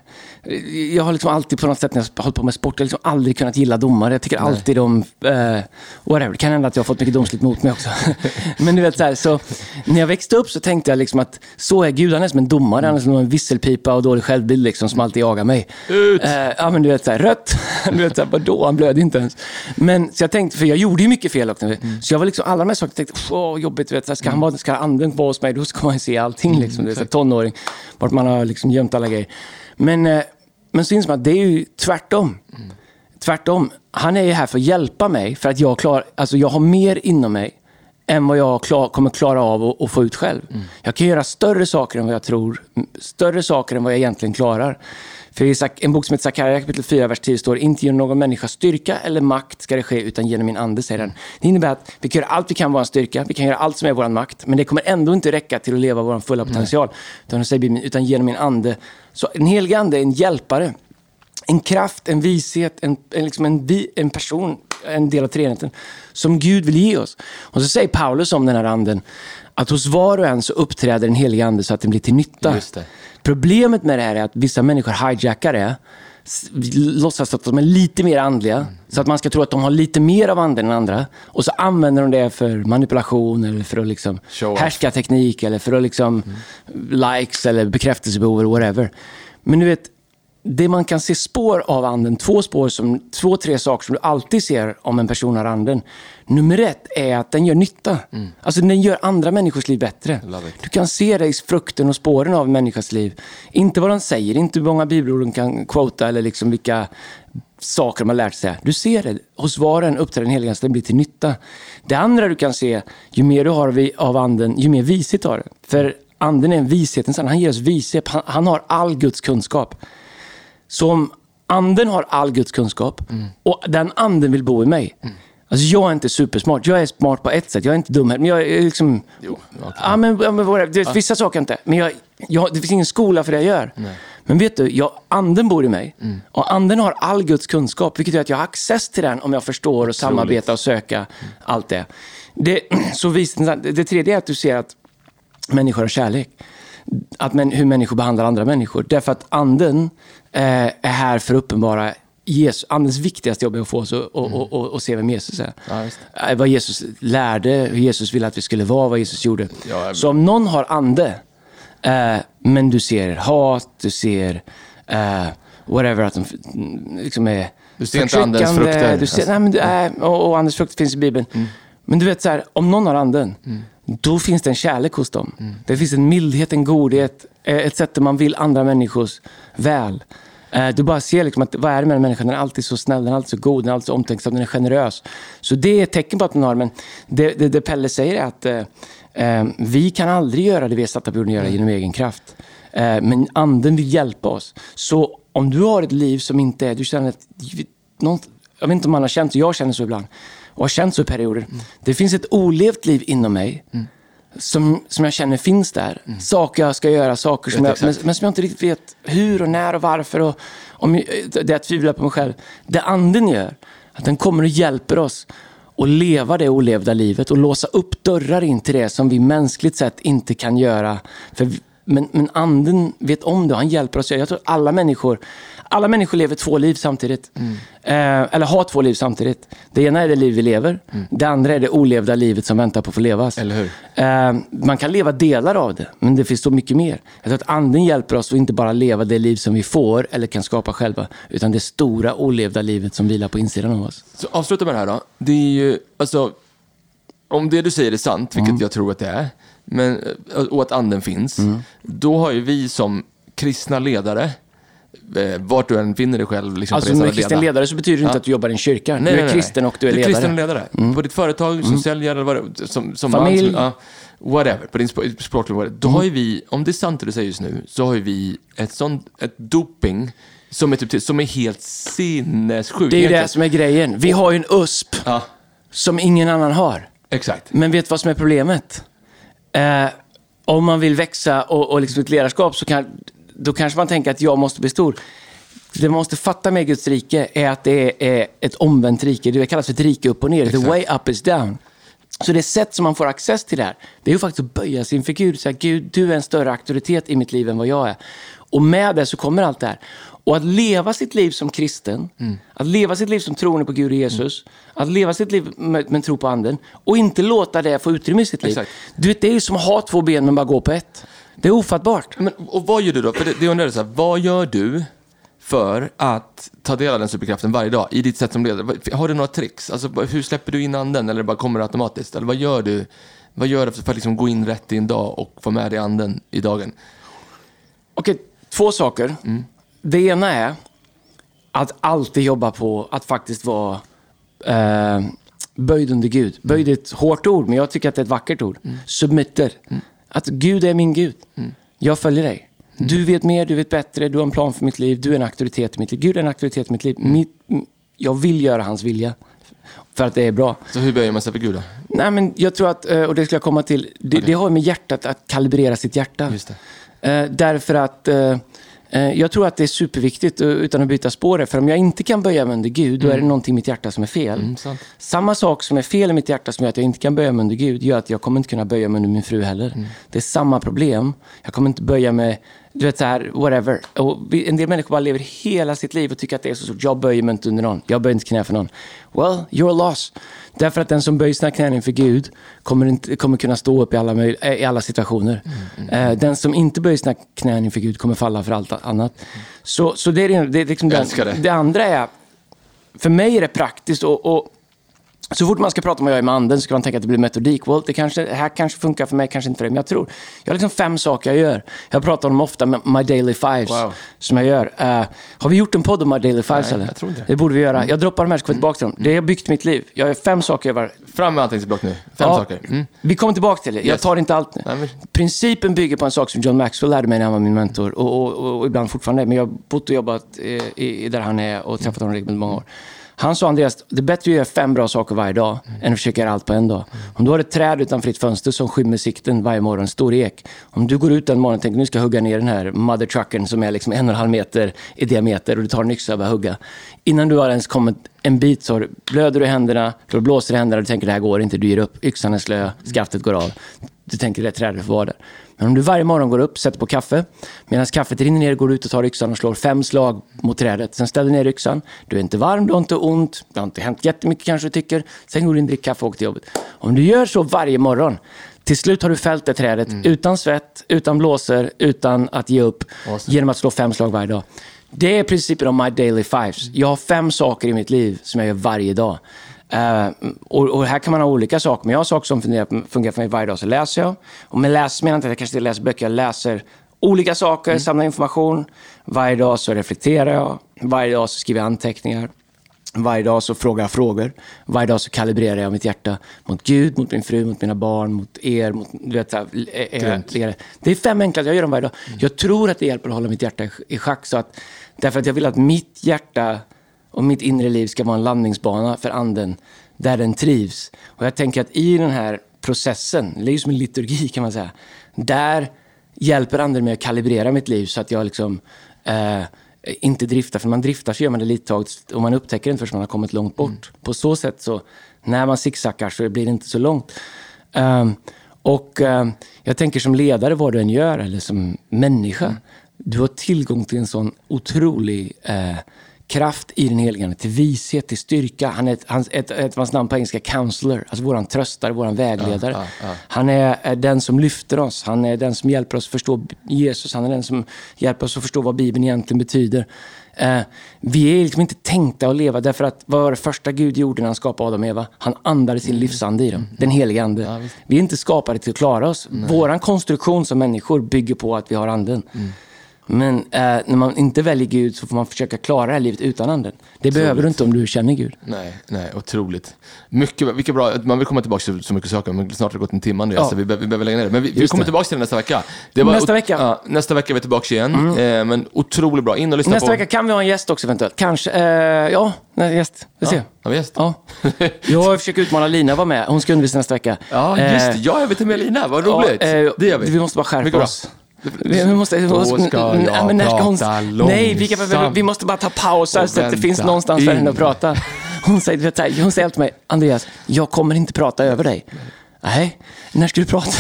Jag har liksom alltid på något sätt när jag hållit på med sport, jag har liksom aldrig kunnat gilla domare. Jag tycker alltid om, eh, whatever. Det kan hända att jag har fått mycket domslut mot mig också. [LAUGHS] Men du vet, så, här, så när jag växte upp så tänkte jag liksom att så är Gud, han är som en domare. Han är som en visselpipa och dålig självbild liksom, som alltid jagar mig. Ut! Eh, ja, men du vet, så här, rött. [LAUGHS] Du vet, så här, vadå? Han blödde inte ens. Men så jag tänkte, för jag gjorde ju mycket fel också. Så jag var liksom, alla de här sakerna tänkte, åh, jobbigt, vet, här, ska, han vara, ska anden vara hos mig, då ska man se allting. Liksom, du vet, så här, tonåring, vart man har liksom gömt alla grejer. Men, eh, men så inser man att det är ju tvärtom. Tvärtom. Han är ju här för att hjälpa mig, för att jag, klar, alltså jag har mer inom mig än vad jag klar, kommer klara av att, få ut själv. Jag kan göra större saker än vad jag tror, större saker än vad jag egentligen klarar. För i en bok som heter Sakarja kapitel 4, vers 10 står inte genom någon människas styrka eller makt ska det ske, utan genom min ande, säger den. Det innebär att vi kan göra allt vi kan vara en styrka, vi kan göra allt som är vår makt, men det kommer ändå inte räcka till att leva vår fulla potential. Utan, säger utan genom min ande. Så en helig ande är en hjälpare en kraft, en vishet, en, en, liksom en, en person, en del av treenigheten, som Gud vill ge oss. Och så säger Paulus om den här anden, att hos var och en så uppträder den helige ande så att den blir till nytta. Problemet med det här är att vissa människor hijackar det, låtsas att de är lite mer andliga, så att man ska tro att de har lite mer av anden än andra. Och så använder de det för manipulation eller för att liksom härska teknik eller för att liksom likes eller bekräftelsebehov eller whatever. Men du vet, det man kan se spår av anden, två spår, som, två, tre saker som du alltid ser om en person har anden. Nummer ett är att den gör nytta. Alltså den gör andra människors liv bättre. Du kan se det i frukten och spåren av en människas liv. Inte vad de säger, inte hur många bibelord de kan quota eller liksom vilka saker de har lärt sig. Du ser det. Hos var och en uppträder den helige Ande, den blir till nytta. Det andra du kan se, ju mer du har av anden, ju mer vishet har du. För anden är en vishetens ande. Han ger oss vishet. Han, han har all Guds kunskap. Så om anden har all Guds kunskap och den anden vill bo i mig. Alltså jag är inte supersmart. Jag är smart på ett sätt. Jag är inte dum. Men jag är liksom... Jo, okej. Ja, men, ja, men det, vissa saker inte. Men jag, jag, det finns ingen skola för det jag gör. Men vet du, jag, anden bor i mig. Och anden har all Guds kunskap. Vilket gör att jag har access till den om jag förstår och samarbetar och söka allt det. det [CLEARS THROAT] så vis, det tredje är att du ser att människor har kärlek. Att män, hur människor behandlar andra människor. Därför att anden är här för att uppenbara Jesus, andens viktigaste jobb är att få oss att och, och, och, och se vem Jesus är. Ja, Eh, vad Jesus lärde, hur Jesus ville att vi skulle vara, vad Jesus gjorde. Ja, jag- Så om någon har ande, eh, men du ser hat, du ser eh, whatever, att de liksom är Du ser inte andens frukter. Du ser, nej, men är, och, och andens frukter finns i Bibeln. Men du vet så här, om någon har anden, då finns det en kärlek hos dem. Det finns en mildhet, en godhet, eh, ett sätt där man vill andra människors väl. Eh, du bara ser liksom att vad är det med den människan? Den är alltid så snäll, den är alltid så god, den är alltid så omtänksam, den är generös. Så det är ett tecken på att man har det. Men det, det, det Pelle säger är att eh, eh, vi kan aldrig göra det vi är satta på jorden att göra genom egen kraft. Eh, men anden vill hjälpa oss. Så om du har ett liv som inte är, du känner att, någon, jag vet inte om man har känt så, jag känner så ibland. Och har känt så i perioder. Det finns ett olevt liv inom mig. Som, som jag känner finns där. Saker jag ska göra, saker som jag, men, men som jag inte riktigt vet hur och när och varför. Och, om jag, det jag tvivlar på mig själv. Det anden gör, att den kommer och hjälper oss att leva det olevda livet och låsa upp dörrar in till det som vi mänskligt sett inte kan göra. För men, men anden vet om det och han hjälper oss. Jag tror alla människor, alla människor lever två liv samtidigt. Eh, eller har två liv samtidigt. Det ena är det liv vi lever. Det andra är det olevda livet som väntar på att få levas. Eller hur? Eh, man kan leva delar av det, men det finns så mycket mer. Jag tror att anden hjälper oss att inte bara leva det liv som vi får eller kan skapa själva, utan det stora olevda livet som vilar på insidan av oss. Så avsluta med det här då. Det är ju, alltså, om det du säger är sant, vilket Mm. jag tror att det är, men, eh, och att anden finns, Mm. då har ju vi som kristna ledare, eh, vart du än finner dig själv liksom, Alltså resan med att kristen leda. ledare så betyder det inte Ja. att du jobbar i en kyrka. Nej, du är nej, kristen och du är du är ledare. Mm. kristen ledare. På ditt företag som vad det, som, som Familj. Mm. Man, som, ja, whatever, på din sp- språkliga whatever. Då har ju vi, om det är sant det du säger just nu, så har ju vi ett sånt, ett doping som är, typ, som är helt sinnessjukt. Det är ju det som är grejen. Vi har ju en USP Ja, som ingen annan har. exakt. Men vet du vad som är problemet? Eh, om man vill växa och, och liksom ett ledarskap så kan, då kanske man tänker att jag måste bli stor. Det man måste fatta med Guds rike är att det är ett omvänt rike. Det kallas för ett rike upp och ner. The Exakt. way up is down. Så det sätt som man får access till det här, det är ju faktiskt att böja sig inför Gud. Säga, Gud, du är en större auktoritet i mitt liv än vad jag är. Och med det så kommer allt det här. Och att leva sitt liv som kristen, Mm. att leva sitt liv som troende på Gud och Jesus, att leva sitt liv med, med tro på anden och inte låta det få utrymme i sitt liv. Exakt. Du vet, det är ju som att ha två ben men bara gå på ett. Det är ofattbart. Men, och vad gör du då? För det, det undrar jag så här, vad gör du för att ta del av den superkraften varje dag i ditt sätt som ledare? Har du några tricks? Alltså, hur släpper du in anden eller bara kommer det automatiskt? Eller vad gör du? Vad gör du för att liksom gå in rätt i en dag och få med dig anden i dagen? Okej, två saker. Det ena är att alltid jobba på att faktiskt vara eh, böjd under Gud. Böjd är ett hårt ord, men jag tycker att det är ett vackert ord. Submitter. Att Gud är min Gud. Jag följer dig. Du vet mer, du vet bättre, du har en plan för mitt liv, du är en auktoritet i mitt liv. Gud är en auktoritet i mitt liv. Mitt, jag vill göra hans vilja. För att det är bra. Så hur böjer man sig för Gud då? Nej, men jag tror att, eh, och det ska jag komma till, det, det har med hjärtat att kalibrera sitt hjärta. Just Eh, därför att eh, jag tror att det är superviktigt, eh, utan att byta spår, för om jag inte kan böja mig under Gud, då är det någonting i mitt hjärta som är fel. Mm. Samma sak som är fel i mitt hjärta som gör att jag inte kan böja mig under Gud, gör att jag kommer inte kunna böja mig under min fru heller. Mm. Det är samma problem. Jag kommer inte böja mig, du vet så här, whatever. Och en del människor bara lever hela sitt liv och tycker att det är så stort. Jag böjer mig inte under någon. Jag böjer inte knä för någon. Well, you're lost. Därför att den som böjer sina knän inför Gud kommer, inte, kommer kunna stå upp i alla, eh, i alla situationer. Mm, Eh, den som inte böjer sina knän inför Gud kommer falla för allt annat. Så, så det är, det- är liksom den, det andra är, för mig är det praktiskt och, och så fort man ska prata om vad jag är med anden så ska man tänka att det blir metodik. Well, det, kanske, det här kanske funkar för mig, kanske inte för dig. Men jag tror, jag har liksom fem saker jag gör. Jag pratar om dem ofta, med My Daily Fives, Wow. som jag gör. Eh, har vi gjort en podd om My Daily Fives Nej, eller? jag tror inte det. Det borde vi göra. Jag droppar de här så kommer tillbaka till dem. Det har byggt mitt liv. Jag har fem saker jag var... Fram med anteckningsblock nu. Fem Ja, saker. Mm. Vi kommer tillbaka till det. Jag tar inte allt nu. Nej, men- Principen bygger på en sak som John Maxwell lärde mig när han var min mentor. Och, och, och, och ibland fortfarande är. Men jag har bott och jobbat eh, i, i där han är och träffat honom regelbundet många år. Han sa Andreas, det är bättre att göra fem bra saker varje dag än att försöka göra allt på en dag. Om du har ett träd utanför ditt fönster som skymmer sikten varje morgon, en stor ek. Om du går ut den morgonen och tänker nu ska jag hugga ner den här mother trucken som är liksom en och en halv meter i diameter och du tar en yxa och börjar hugga. Innan du har ens kommit en bit så har blöder du i händerna, du blåser i händerna och du tänker det här går inte, du ger upp. Yxan är slö, skaftet går av. Du tänker det trädet får vara där. Men om du varje morgon går upp, sätter på kaffe, medan kaffet rinner ner går du ut och tar yxan och slår fem slag mot trädet. Sen ställer du ner yxan. Du är inte varm, du har inte ont, det har inte hänt jättemycket kanske du tycker. Sen går du in, dricker kaffe och åker till jobbet. Om du gör så varje morgon, till slut har du fällt det trädet utan svett, utan blåsor, utan att ge upp, Awesome. genom att slå fem slag varje dag. Det är principen om my daily fives. Jag har fem saker i mitt liv som jag gör varje dag. Eh, och, och här kan man ha olika saker, men jag har saker som fungerar, fungerar för mig varje dag. Så läser jag. Och med läs menar jag inte att jag kanske läser böcker. Jag läser olika saker, samlar information. Varje dag så reflekterar jag. Varje dag så skriver jag anteckningar. Varje dag så frågar jag frågor. Varje dag så kalibrerar jag mitt hjärta mot Gud, mot min fru, mot mina barn, mot er. Mot, du vet, här, Grymt. det är fem enkla, jag gör dem varje dag. Jag tror att det hjälper att hålla mitt hjärta i- i schack. Så att, därför att jag vill att mitt hjärta och mitt inre liv ska vara en landningsbana för anden, där den trivs. Och jag tänker att i den här processen, det är ju som en liturgi kan man säga, där hjälper anden mig att kalibrera mitt liv så att jag liksom eh, inte driftar. För när man driftar så gör man det lite tag och man upptäcker det inte förrän man har kommit långt bort. På så sätt så, när man zigzaggar så blir det inte så långt. Ehm, och ehm, jag tänker som ledare, vad du än gör, eller som människa, du har tillgång till en sån otrolig eh, kraft i den helige Ande, till vishet, till styrka. Han är ett, hans, ett, ett hans namn på engelska, counselor, alltså våran tröstare, våran vägledare. Ja, ja, ja. Han är, den som lyfter oss, han är den som hjälper oss förstå Jesus, han är den som hjälper oss att förstå vad Bibeln egentligen betyder. Eh, vi är liksom inte tänkta att leva därför att vad var det första Gud gjorde när han skapade Adam och Eva? Han andade sin livsande i dem, den heliga ande. Ja, vi är inte skapade till att klara oss. Vår konstruktion som människor bygger på att vi har anden. Men eh, när man inte väljer Gud så får man försöka klara det här livet utan anden. Det behöver du inte om du känner Gud. Nej, nej, otroligt. Mycket, vilket bra, man vill komma tillbaka till så mycket saker, men snart har det gått en timme Andreas, Ja. så vi, be- vi behöver lägga ner det. Men vi, vi kommer det. tillbaka till det nästa vecka. Det Nästa vecka? Mm. Ja, nästa vecka är vi tillbaka igen. Eh, men otroligt bra. In och lyssna Nästa på... vecka kan vi ha en gäst också eventuellt. Kanske. Eh, ja, en gäst. Vi ser. Ja, har vi gäst? Ja. [LAUGHS] Jag försöker utmana Lina att vara med. Hon ska undervisa nästa vecka. Ja, just det. Eh, Ja, jag vet med Lina. Vad roligt. Ja, eh, det gör vi. Vi måste bara skärpa oss. Vi, vi måste, vi Då måste, ska nej, jag men när ska hon, prata Nej, vi, kan, långsamt vi måste bara ta pausar och så att det finns någonstans för henne att in. prata. Hon säger, vet, här, hon säger till mig, Andreas, jag kommer inte prata över dig. Nej, när ska du prata?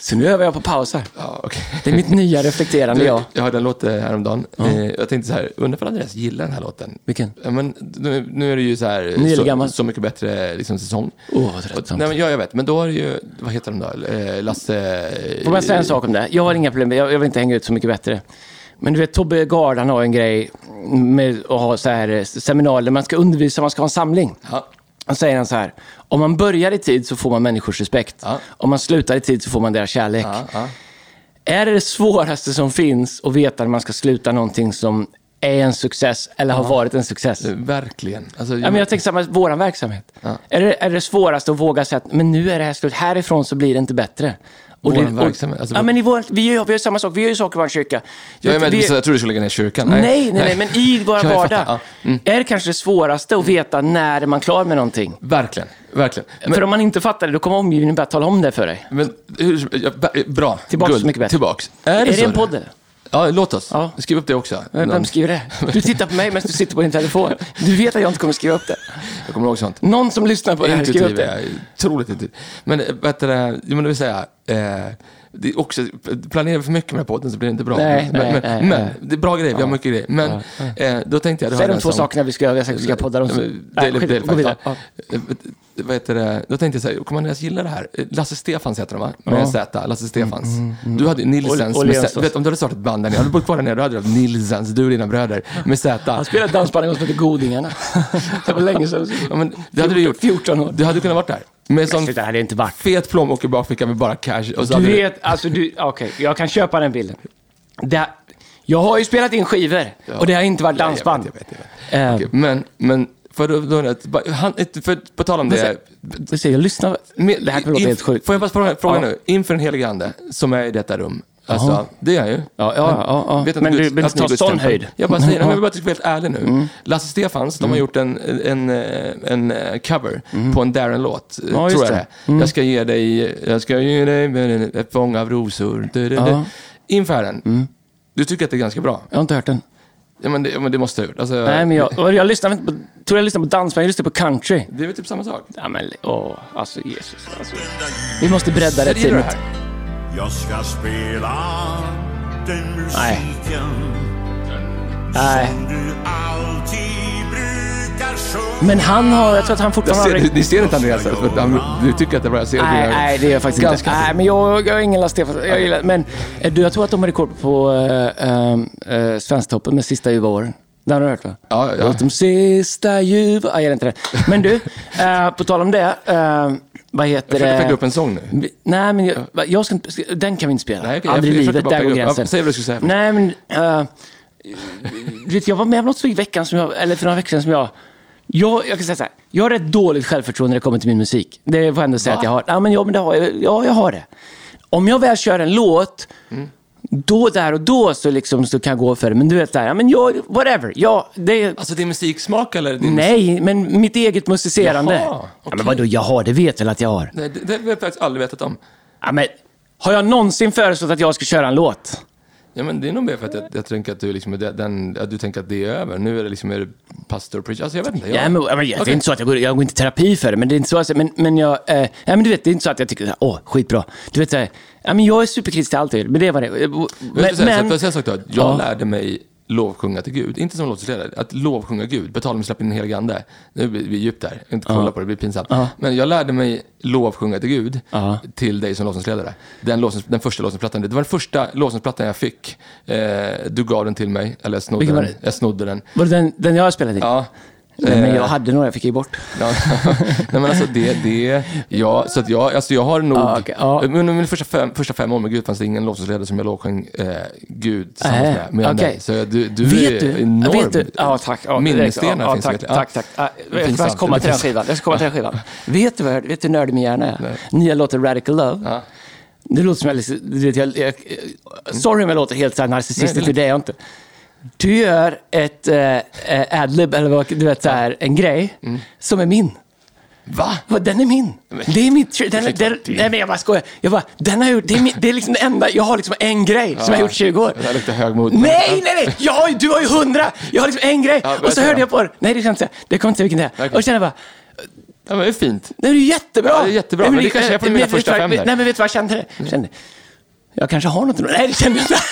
Så nu övar jag på pausar. Ja, okej. Det är mitt nya reflekterande Du, jag. jag hörde en låt eh, häromdagen. Eh, jag tänkte så här, undrar om Andreas gillar den här låten? Vilken? Ja, men, nu, nu är det ju så här, så, gammal? så mycket bättre liksom, säsong. Åh, vad tröttsamt. Nej, men, ja, jag vet. Men då är det ju, vad heter de då? Eh, Lasse... Får jag säga en sak om det? Jag har inga problem, jag, jag vill inte hänga ut så mycket bättre. Men du vet, Tobbe Gard, han har en grej med att ha så här seminarier man ska undervisa, man ska ha en samling. Ja. Han säger han så här, om man börjar i tid så får man människors respekt. Ja. Om man slutar i tid så får man deras kärlek. Ja, ja. Är det det svåraste som finns att veta när man ska sluta någonting som är en success eller har varit en success? Eh, Verkligen. Alltså, Ja, men jag tänker samma, vår verksamhet. Är, det, är det svåraste att våga säga att men nu är det här slut, härifrån så blir det inte bättre. Och Vår det- och- verksamhet, alltså- ja, men i vår, vi, gör, vi gör samma sak, vi gör ju saker i vår kyrka. jag, är med, vi, jag tror du skulle lägga ner kyrkan. nej, nej, nej, men i vår vardag ja. Mm. är det kanske det svåraste att veta när är man klar med någonting. Verkligen, verkligen. Men, för om man inte fattar det, då kommer omgivningen börja tala om det för dig. men bra. Tillbaks Guld. mycket bättre. Tillbaks. Är Är det, det, så? en podd? eller? Ja, låt oss. Ja. Skriv upp det också. Vem skriver det? Du tittar på mig medan du sitter på din telefon. Du vet att jag inte kommer skriva upp det. Jag kommer ihåg sånt. Någon som lyssnar på det här, skriv upp är det. Otroligt intuitiv. Men eh, vet du, det, men det vill säga, eh, det är också, planerar vi för mycket med podden så blir det inte bra. Nej, men, nej, men, nej, men det är bra grejer, vi har mycket grejer. Men eh, då tänkte jag... Säg de två sång- sakerna vi ska göra. Jag ska, ska podda dem. Ja, gå vidare. Fight, ja. Eh, Vad heter det? Då tänkte jag så här, kommer Andreas gilla det här? Eh, Lasse Stefans heter de va? Med Ja. Mm, Z, Lasse Stefans. Du hade Nilsens Och- och med Z. Vet, om du hade startat ett band där nere, hade du bott kvar där nere, då hade du haft Nilsens, du och dina bröder, med Z. Han spelade dansband en gång som hette Godingarna. [LAUGHS] Det var länge sedan. Ja, men det hade du gjort. 14 år. Du hade kunnat varit där. Med sån Det hade inte varit. fet plånbok i bakfickan med bara cash. Och så Du vet, alltså du, okej, jag kan köpa den bilden. Det, jag har ju spelat in skivor och det har inte varit Ja, jag dansband. vet, jag vet, jag vet. Eh, men, men för, då, han, för, på tal om det. ser, jag lyssnar. Det här kommer låta helt sjukt. Får jag bara fråga, fråga Ja. nu? Inför den helige ande som är i detta rum. Alltså, det är han ju. Ja, ja, ja, ja. Vet att Men du vill att inte ta sån höjd? Jag bara säger, Ja. Mm. jag vill bara vara helt ärlig nu. Lasse Stefans, de har gjort en, en, en, en cover på en Darren-låt, Mm. Ja, tror jag det. det är. Jag ska ge dig, jag ska ge dig ett fång av rosor. Du, du, du. Ja. Mm. Inför den. Du tycker att det är ganska bra? Jag har inte hört den. Ja, men det, men det måste jag ha gjort. Alltså, Nej, men jag, jag lyssnar inte på, tror jag lyssnar på dans, men jag lyssnar på country. Det är väl typ samma sak? Ja, men åh, alltså Jesus. Alltså. Vi måste bredda det teamet. Jag ska spela den musiken Nej. som du alltid brukar Men han har, jag tror att han Jag fortfarande ser, har... ni ser inte Andreas, för att han, du tycker att det är bra. Jag ser Nej, det. nej, det är jag faktiskt Ganska. inte. Nej, men jag, jag har ingen Lars Stefan. Jag gillar, men eh, du, jag tror att de har rekord på äh, äh, Svensktoppen med sista ljuva åren. Det har du hört va? Ja, ja. Låt de sista ljuva... Ah, jag gillar inte det. Men du, äh, på tal om det. Äh, vad heter Jag försöker pegga upp en sång nu. Nej, men jag, jag ska den kan vi inte spela. Nej, okej, Aldrig i livet, där går gränsen. Säg vad du skulle säga. Nej, men... eh, du vet, jag var med om något i veckan, som jag, eller för några veckor sedan, som jag... Jag, jag kan säga så här, jag har rätt dåligt självförtroende när det kommer till min musik. Det får jag ändå säga Va? att jag har. Ja, men, ja, men det har jag, ja, jag har det. Om jag väl kör en låt, då där och då så, liksom, så kan jag gå för det. Men du vet, där, ja, men jag, whatever. Ja, det, Alltså din musiksmak eller? Din nej, men mitt eget musicerande. Jaha, ja, okej. men vadå, jag har, det vet väl att jag har. Nej, det, det har jag faktiskt aldrig vetat om. Ja, men, har jag någonsin föreslått att jag ska köra en låt? Ja, men det är nog mer för att jag, jag tänker att du, liksom, den, att du tänker att det är över. Nu är det liksom är det pastor preach. Alltså jag vet inte. Jag, Ja, men, ja, men, det är inte så att jag går, jag går inte i terapi för det, men det är inte så. Alltså, men, men jag, eh, ja, men du vet, det är inte så att jag tycker, så åh, skitbra. Du vet, så här, ja, men jag är superkritisk till allt jag gör, men det var det. Jag Men, ska säga, men, så, får jag säga en sak då? Jag Ja. lärde mig lovsjunga till Gud. Inte som låtsansledare, att lovsjunga Gud. Betala med släpp in den helige ande. Nu blir vi djupt där. Inte kolla på det, det blir pinsamt. Men jag lärde mig lovsjunga till Gud Ja. till dig som lovsångsledare. Den, lovsångs, den första lovsångsplattan. Det var den första lovsångsplattan jag fick. Eh, du gav den till mig, eller jag snodde den. Jag snodde den. var det den, den jag spelade i? Ja. Nej, men Eh, jag hade några, jag fick ge bort. Ja, [LAUGHS] nej men alltså det, det, ja, så att jag, alltså jag har nog, Ja, okej, ja. under mina första fem, första fem år med Gud fanns det ingen lovsångsledare som jag lovsjöng eh, Gud tillsammans Äh, med, okej. dig. Så du, du vet är du? enorm. Vet du? Ja, tack. Ja, Minnesstenar ja, finns tack, verkligen. tack, tack. Ja, jag ska komma till den skivan. Jag ska komma till den skivan. vet du vad vet du nördig min hjärna är? Nya låten Radical Love. Ja. Det låter som jag, liksom- du vet, jag, jag, sorry om jag låter helt så narcissistisk, för det är jag inte. Du gör ett eh, eh, adlib, eller vad, du vet, så här, en grej, Mm. som är min. Va? Den är min. Det är mitt... Den, den, den, nej, men jag bara skojar. Jag bara, den har gjort, det, är min, det är liksom det enda. Jag har liksom en grej som jag har gjort 20 år. Det här luktar högmod. Nej, nej, nej! Jag har, ju- du har ju hundra! Jag har liksom en grej. Ja, och så hörde jag på det. Nej, det kan jag inte säga. Det kommer inte säga vilken det är. Okej. Och så kände jag bara, Ja, men det är fint. nej, det är jättebra. Ja, det är jättebra, men det kanske är på eh, mina första fem där. Nej, men vet du vad jag kände? Jag kände, jag kanske har något. Nej, det kände jag inte.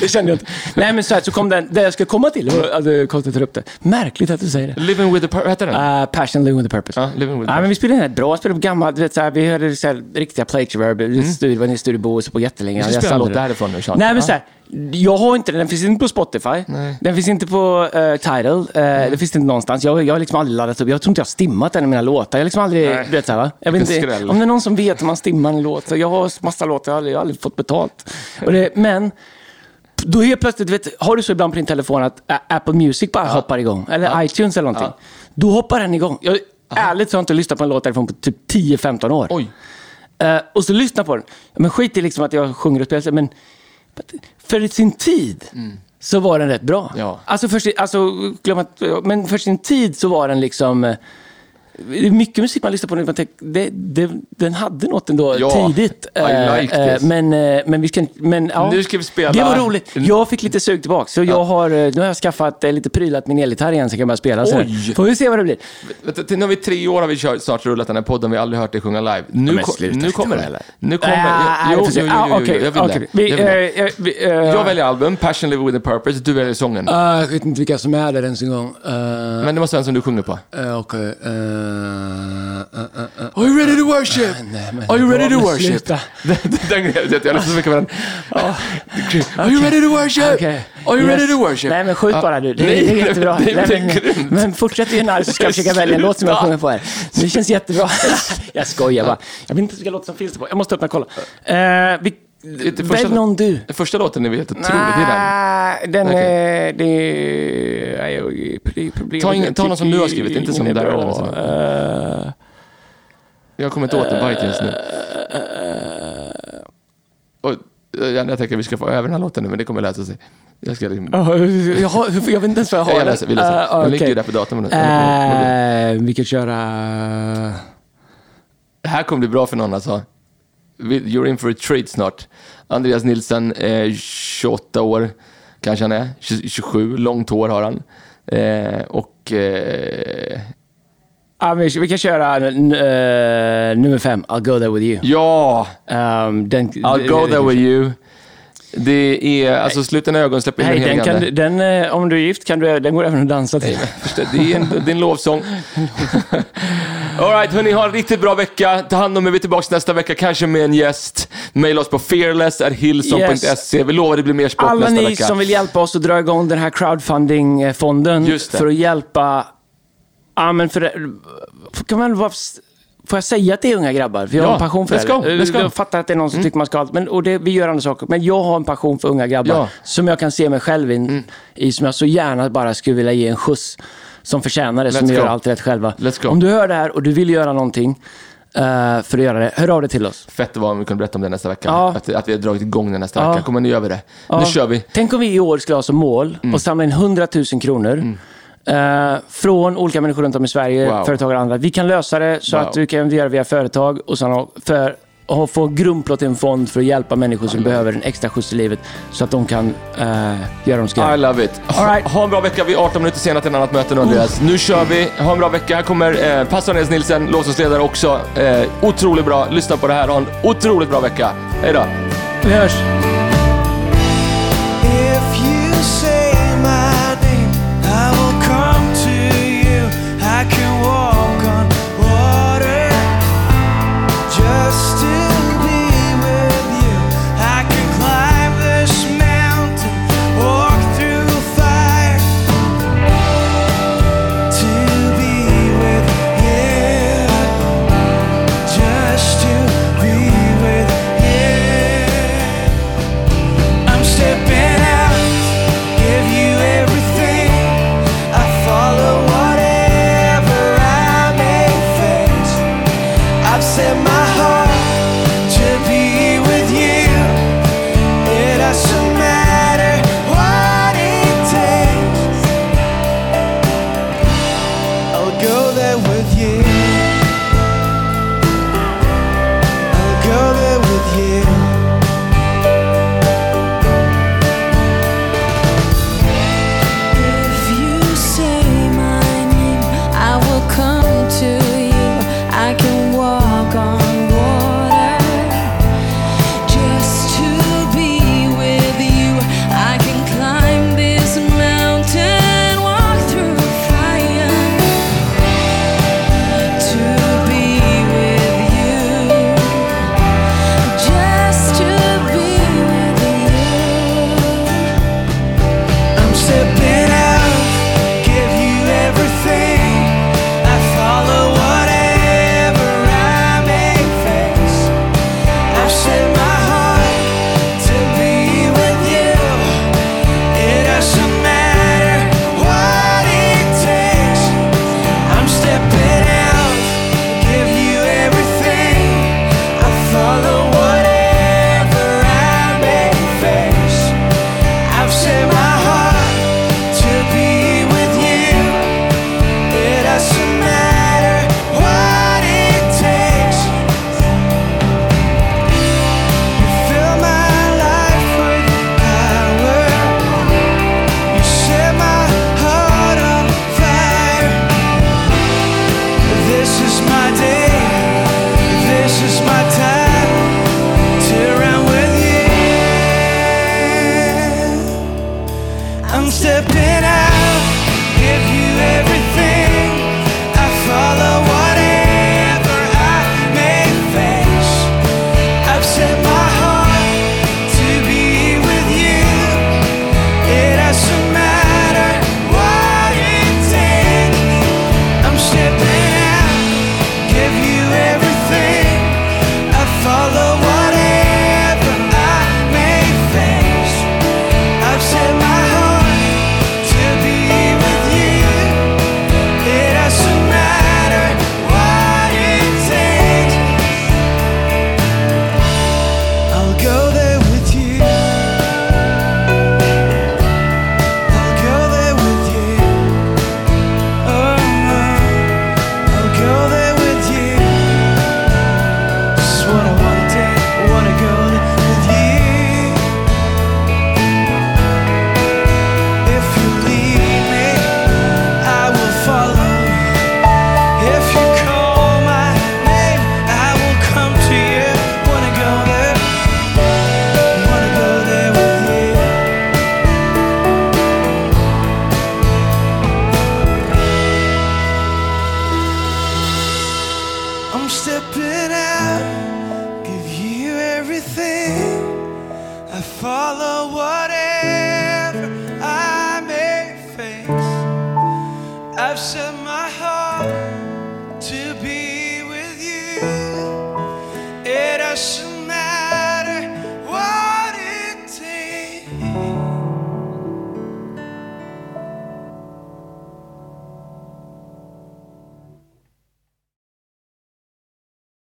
[LAUGHS] det kände jag inte. Nej, men så här, så kom den, det jag skulle komma till, att du konstigt tar upp det. Märkligt att du säger det. Living with the purpose, heter den? Uh, passion living with a purpose. Ja, Living with a ja, men vi spelade den bra. Spelade på gamla, du vet, så här, vi hörde så här, riktiga Plague Reverb. Mm. Studio, var nere i Studio Bo på jättelänge. Ska spela en låt därifrån nu, Sean. Nej, men så här, jag har inte den. Den finns inte på Spotify. Den finns inte på uh, Tidal. Uh, Det finns inte någonstans. Jag, jag har liksom aldrig laddat upp. Jag tror inte jag har stimmat en av mina låtar. Jag har liksom aldrig, Nej. du vet så här, va? Jag vet Vilken inte, skräll. om det är någon som vet hur man stimmar en låt. Så jag har massa låtar, jag har aldrig, jag har aldrig fått betalt. Och det, men då helt plötsligt, vet, har du så ibland på din telefon att Ä- Apple Music bara hoppar igång, eller iTunes eller någonting. Då hoppar den igång. Jag, ärligt så har jag inte lyssnat på en låt därifrån på typ 10-15 år. Oj. Eh, och så lyssna på den. Men skit i liksom att jag sjunger och spelar, men för sin tid så var den rätt bra. Ja. Alltså, för sin, alltså, glöm att, men för sin tid så var den liksom... eh, det är mycket musik man lyssnar på nu. Man tänker, det, det, den hade något ändå Ja, tidigt. Eh, like eh, this. men, eh, men vi ska inte... Men, ja, Nu ska vi spela- Det var roligt. Jag fick lite sug tillbaka. Så jag har, eh, nu har jag skaffat eh, lite prylat min elgitarr igen så jag kan börja spela. Så Oj. Får vi se vad det blir. Nu har vi tre år har vi kört, snart rullat den här podden, vi har aldrig hört dig sjunga live. Nu, ko- sluta, nu kommer det. Nu kommer Ah, jo, jo, jo, jo, Ah, jo, okej, jag vill det. Jag vill det. eh, eh, vi, eh, Jag väljer album, Passion Live with a Purpose, du väljer sången. Ah, jag vet inte vilka som är där ens en gång. Uh, Men det måste vara en som du sjunger på. Okej. Are you ready to worship? Are you ready to worship? Den grejen, jag lyssnar så mycket på den. Are you ready to worship? Are you Yes. ready to worship? Nej, men skjut bara du. Det, Nej, det är jättebra. Nej, är men, grymt. men fortsätt ju när så ska jag försöka välja en låt som jag sjunger på här. Det känns jättebra. [LAUGHS] jag skojar bara. Jag vet inte vilka låtar som finns det på. Jag måste öppna och kolla. Uh, vi, Det första- välj någon du. Första låten är vi jätteotroligt, det är den. Nej, den är... Det är... nej, jag- det är problem. Ta ta någon som du har skrivit, inte som där bra. eller så. Eh, Jag kommer inte åt den på iTunes nu. Och, eh, jag tänker att vi ska få över den här låten nu, men det kommer lösa sig. Jag ska liksom... Ja, jag, har, jag vet inte ens vad jag har. Jag läser, vi läser. Eh, Den ligger ju där på datorn. Eh, vi kan köra... Det här kommer bli bra för någon alltså. You're in for a treat snart. Andreas Nilsson, eh, 28 år kanske han är. 20 27, långt hår har han. Eh, och... Eh, Ja, vi, vi kan köra eh, nummer fem, I'll go there with you. ja! Um, den, I'll go there with you. Det är, alltså slut dina ögon, släpp in Nej, den den kan, du- den, eh, om du är gift kan du, den går även att dansa till. [LAUGHS] Det är en, det är en lovsång. [LAUGHS] All right, hörni, ha en riktigt bra vecka. Ta hand om er, vi är tillbaka nästa vecka, kanske med en gäst. Maila oss på fearless.hillsong.se. Vi lovar det blir mer sport Alla nästa ni vecka. som vill hjälpa oss att dra igång den här crowdfunding-fonden för att hjälpa... Ja, men för, kan man vara, får jag säga att det är unga grabbar? För jag har Ja, en passion för let's det. go, let's go. Mm. Jag fattar att det är någon som tycker man ska allt, men, och det, vi gör andra saker. Men jag har en passion för unga grabbar Ja. Mm. som jag kan se mig själv in, i, som jag så gärna bara skulle vilja ge en skjuts. Som förtjänar det, som gör allt rätt själva. Om du hör det här och du vill göra någonting eh, för att göra det, hör av dig till oss. Fett var om vi kunde berätta om det nästa vecka. Ja. Att, att vi har dragit igång det nästa Ja. vecka. Kommer nu gör vi det. Ja. Nu kör vi. Tänk om vi i år skulle ha som mål Mm. att samla in 100 000 kronor. eh, från olika människor runt om i Sverige, Wow. företag och andra. Vi kan lösa det så Wow. att du kan göra det via företag och sen för att få grundplåt till en fond för att hjälpa människor som behöver en extra skjuts i livet så att de kan eh, göra de ska I love it. All right. Ha en bra vecka. Vi är 18 minuter sena till ett annat möte nu, Andreas. Nu kör vi. Ha en bra vecka. Här kommer eh, pastor Nils Nilsen, låtsasledare också. Eh, otroligt bra. Lyssna på det här. Ha en otroligt bra vecka. Hej då. Vi hörs!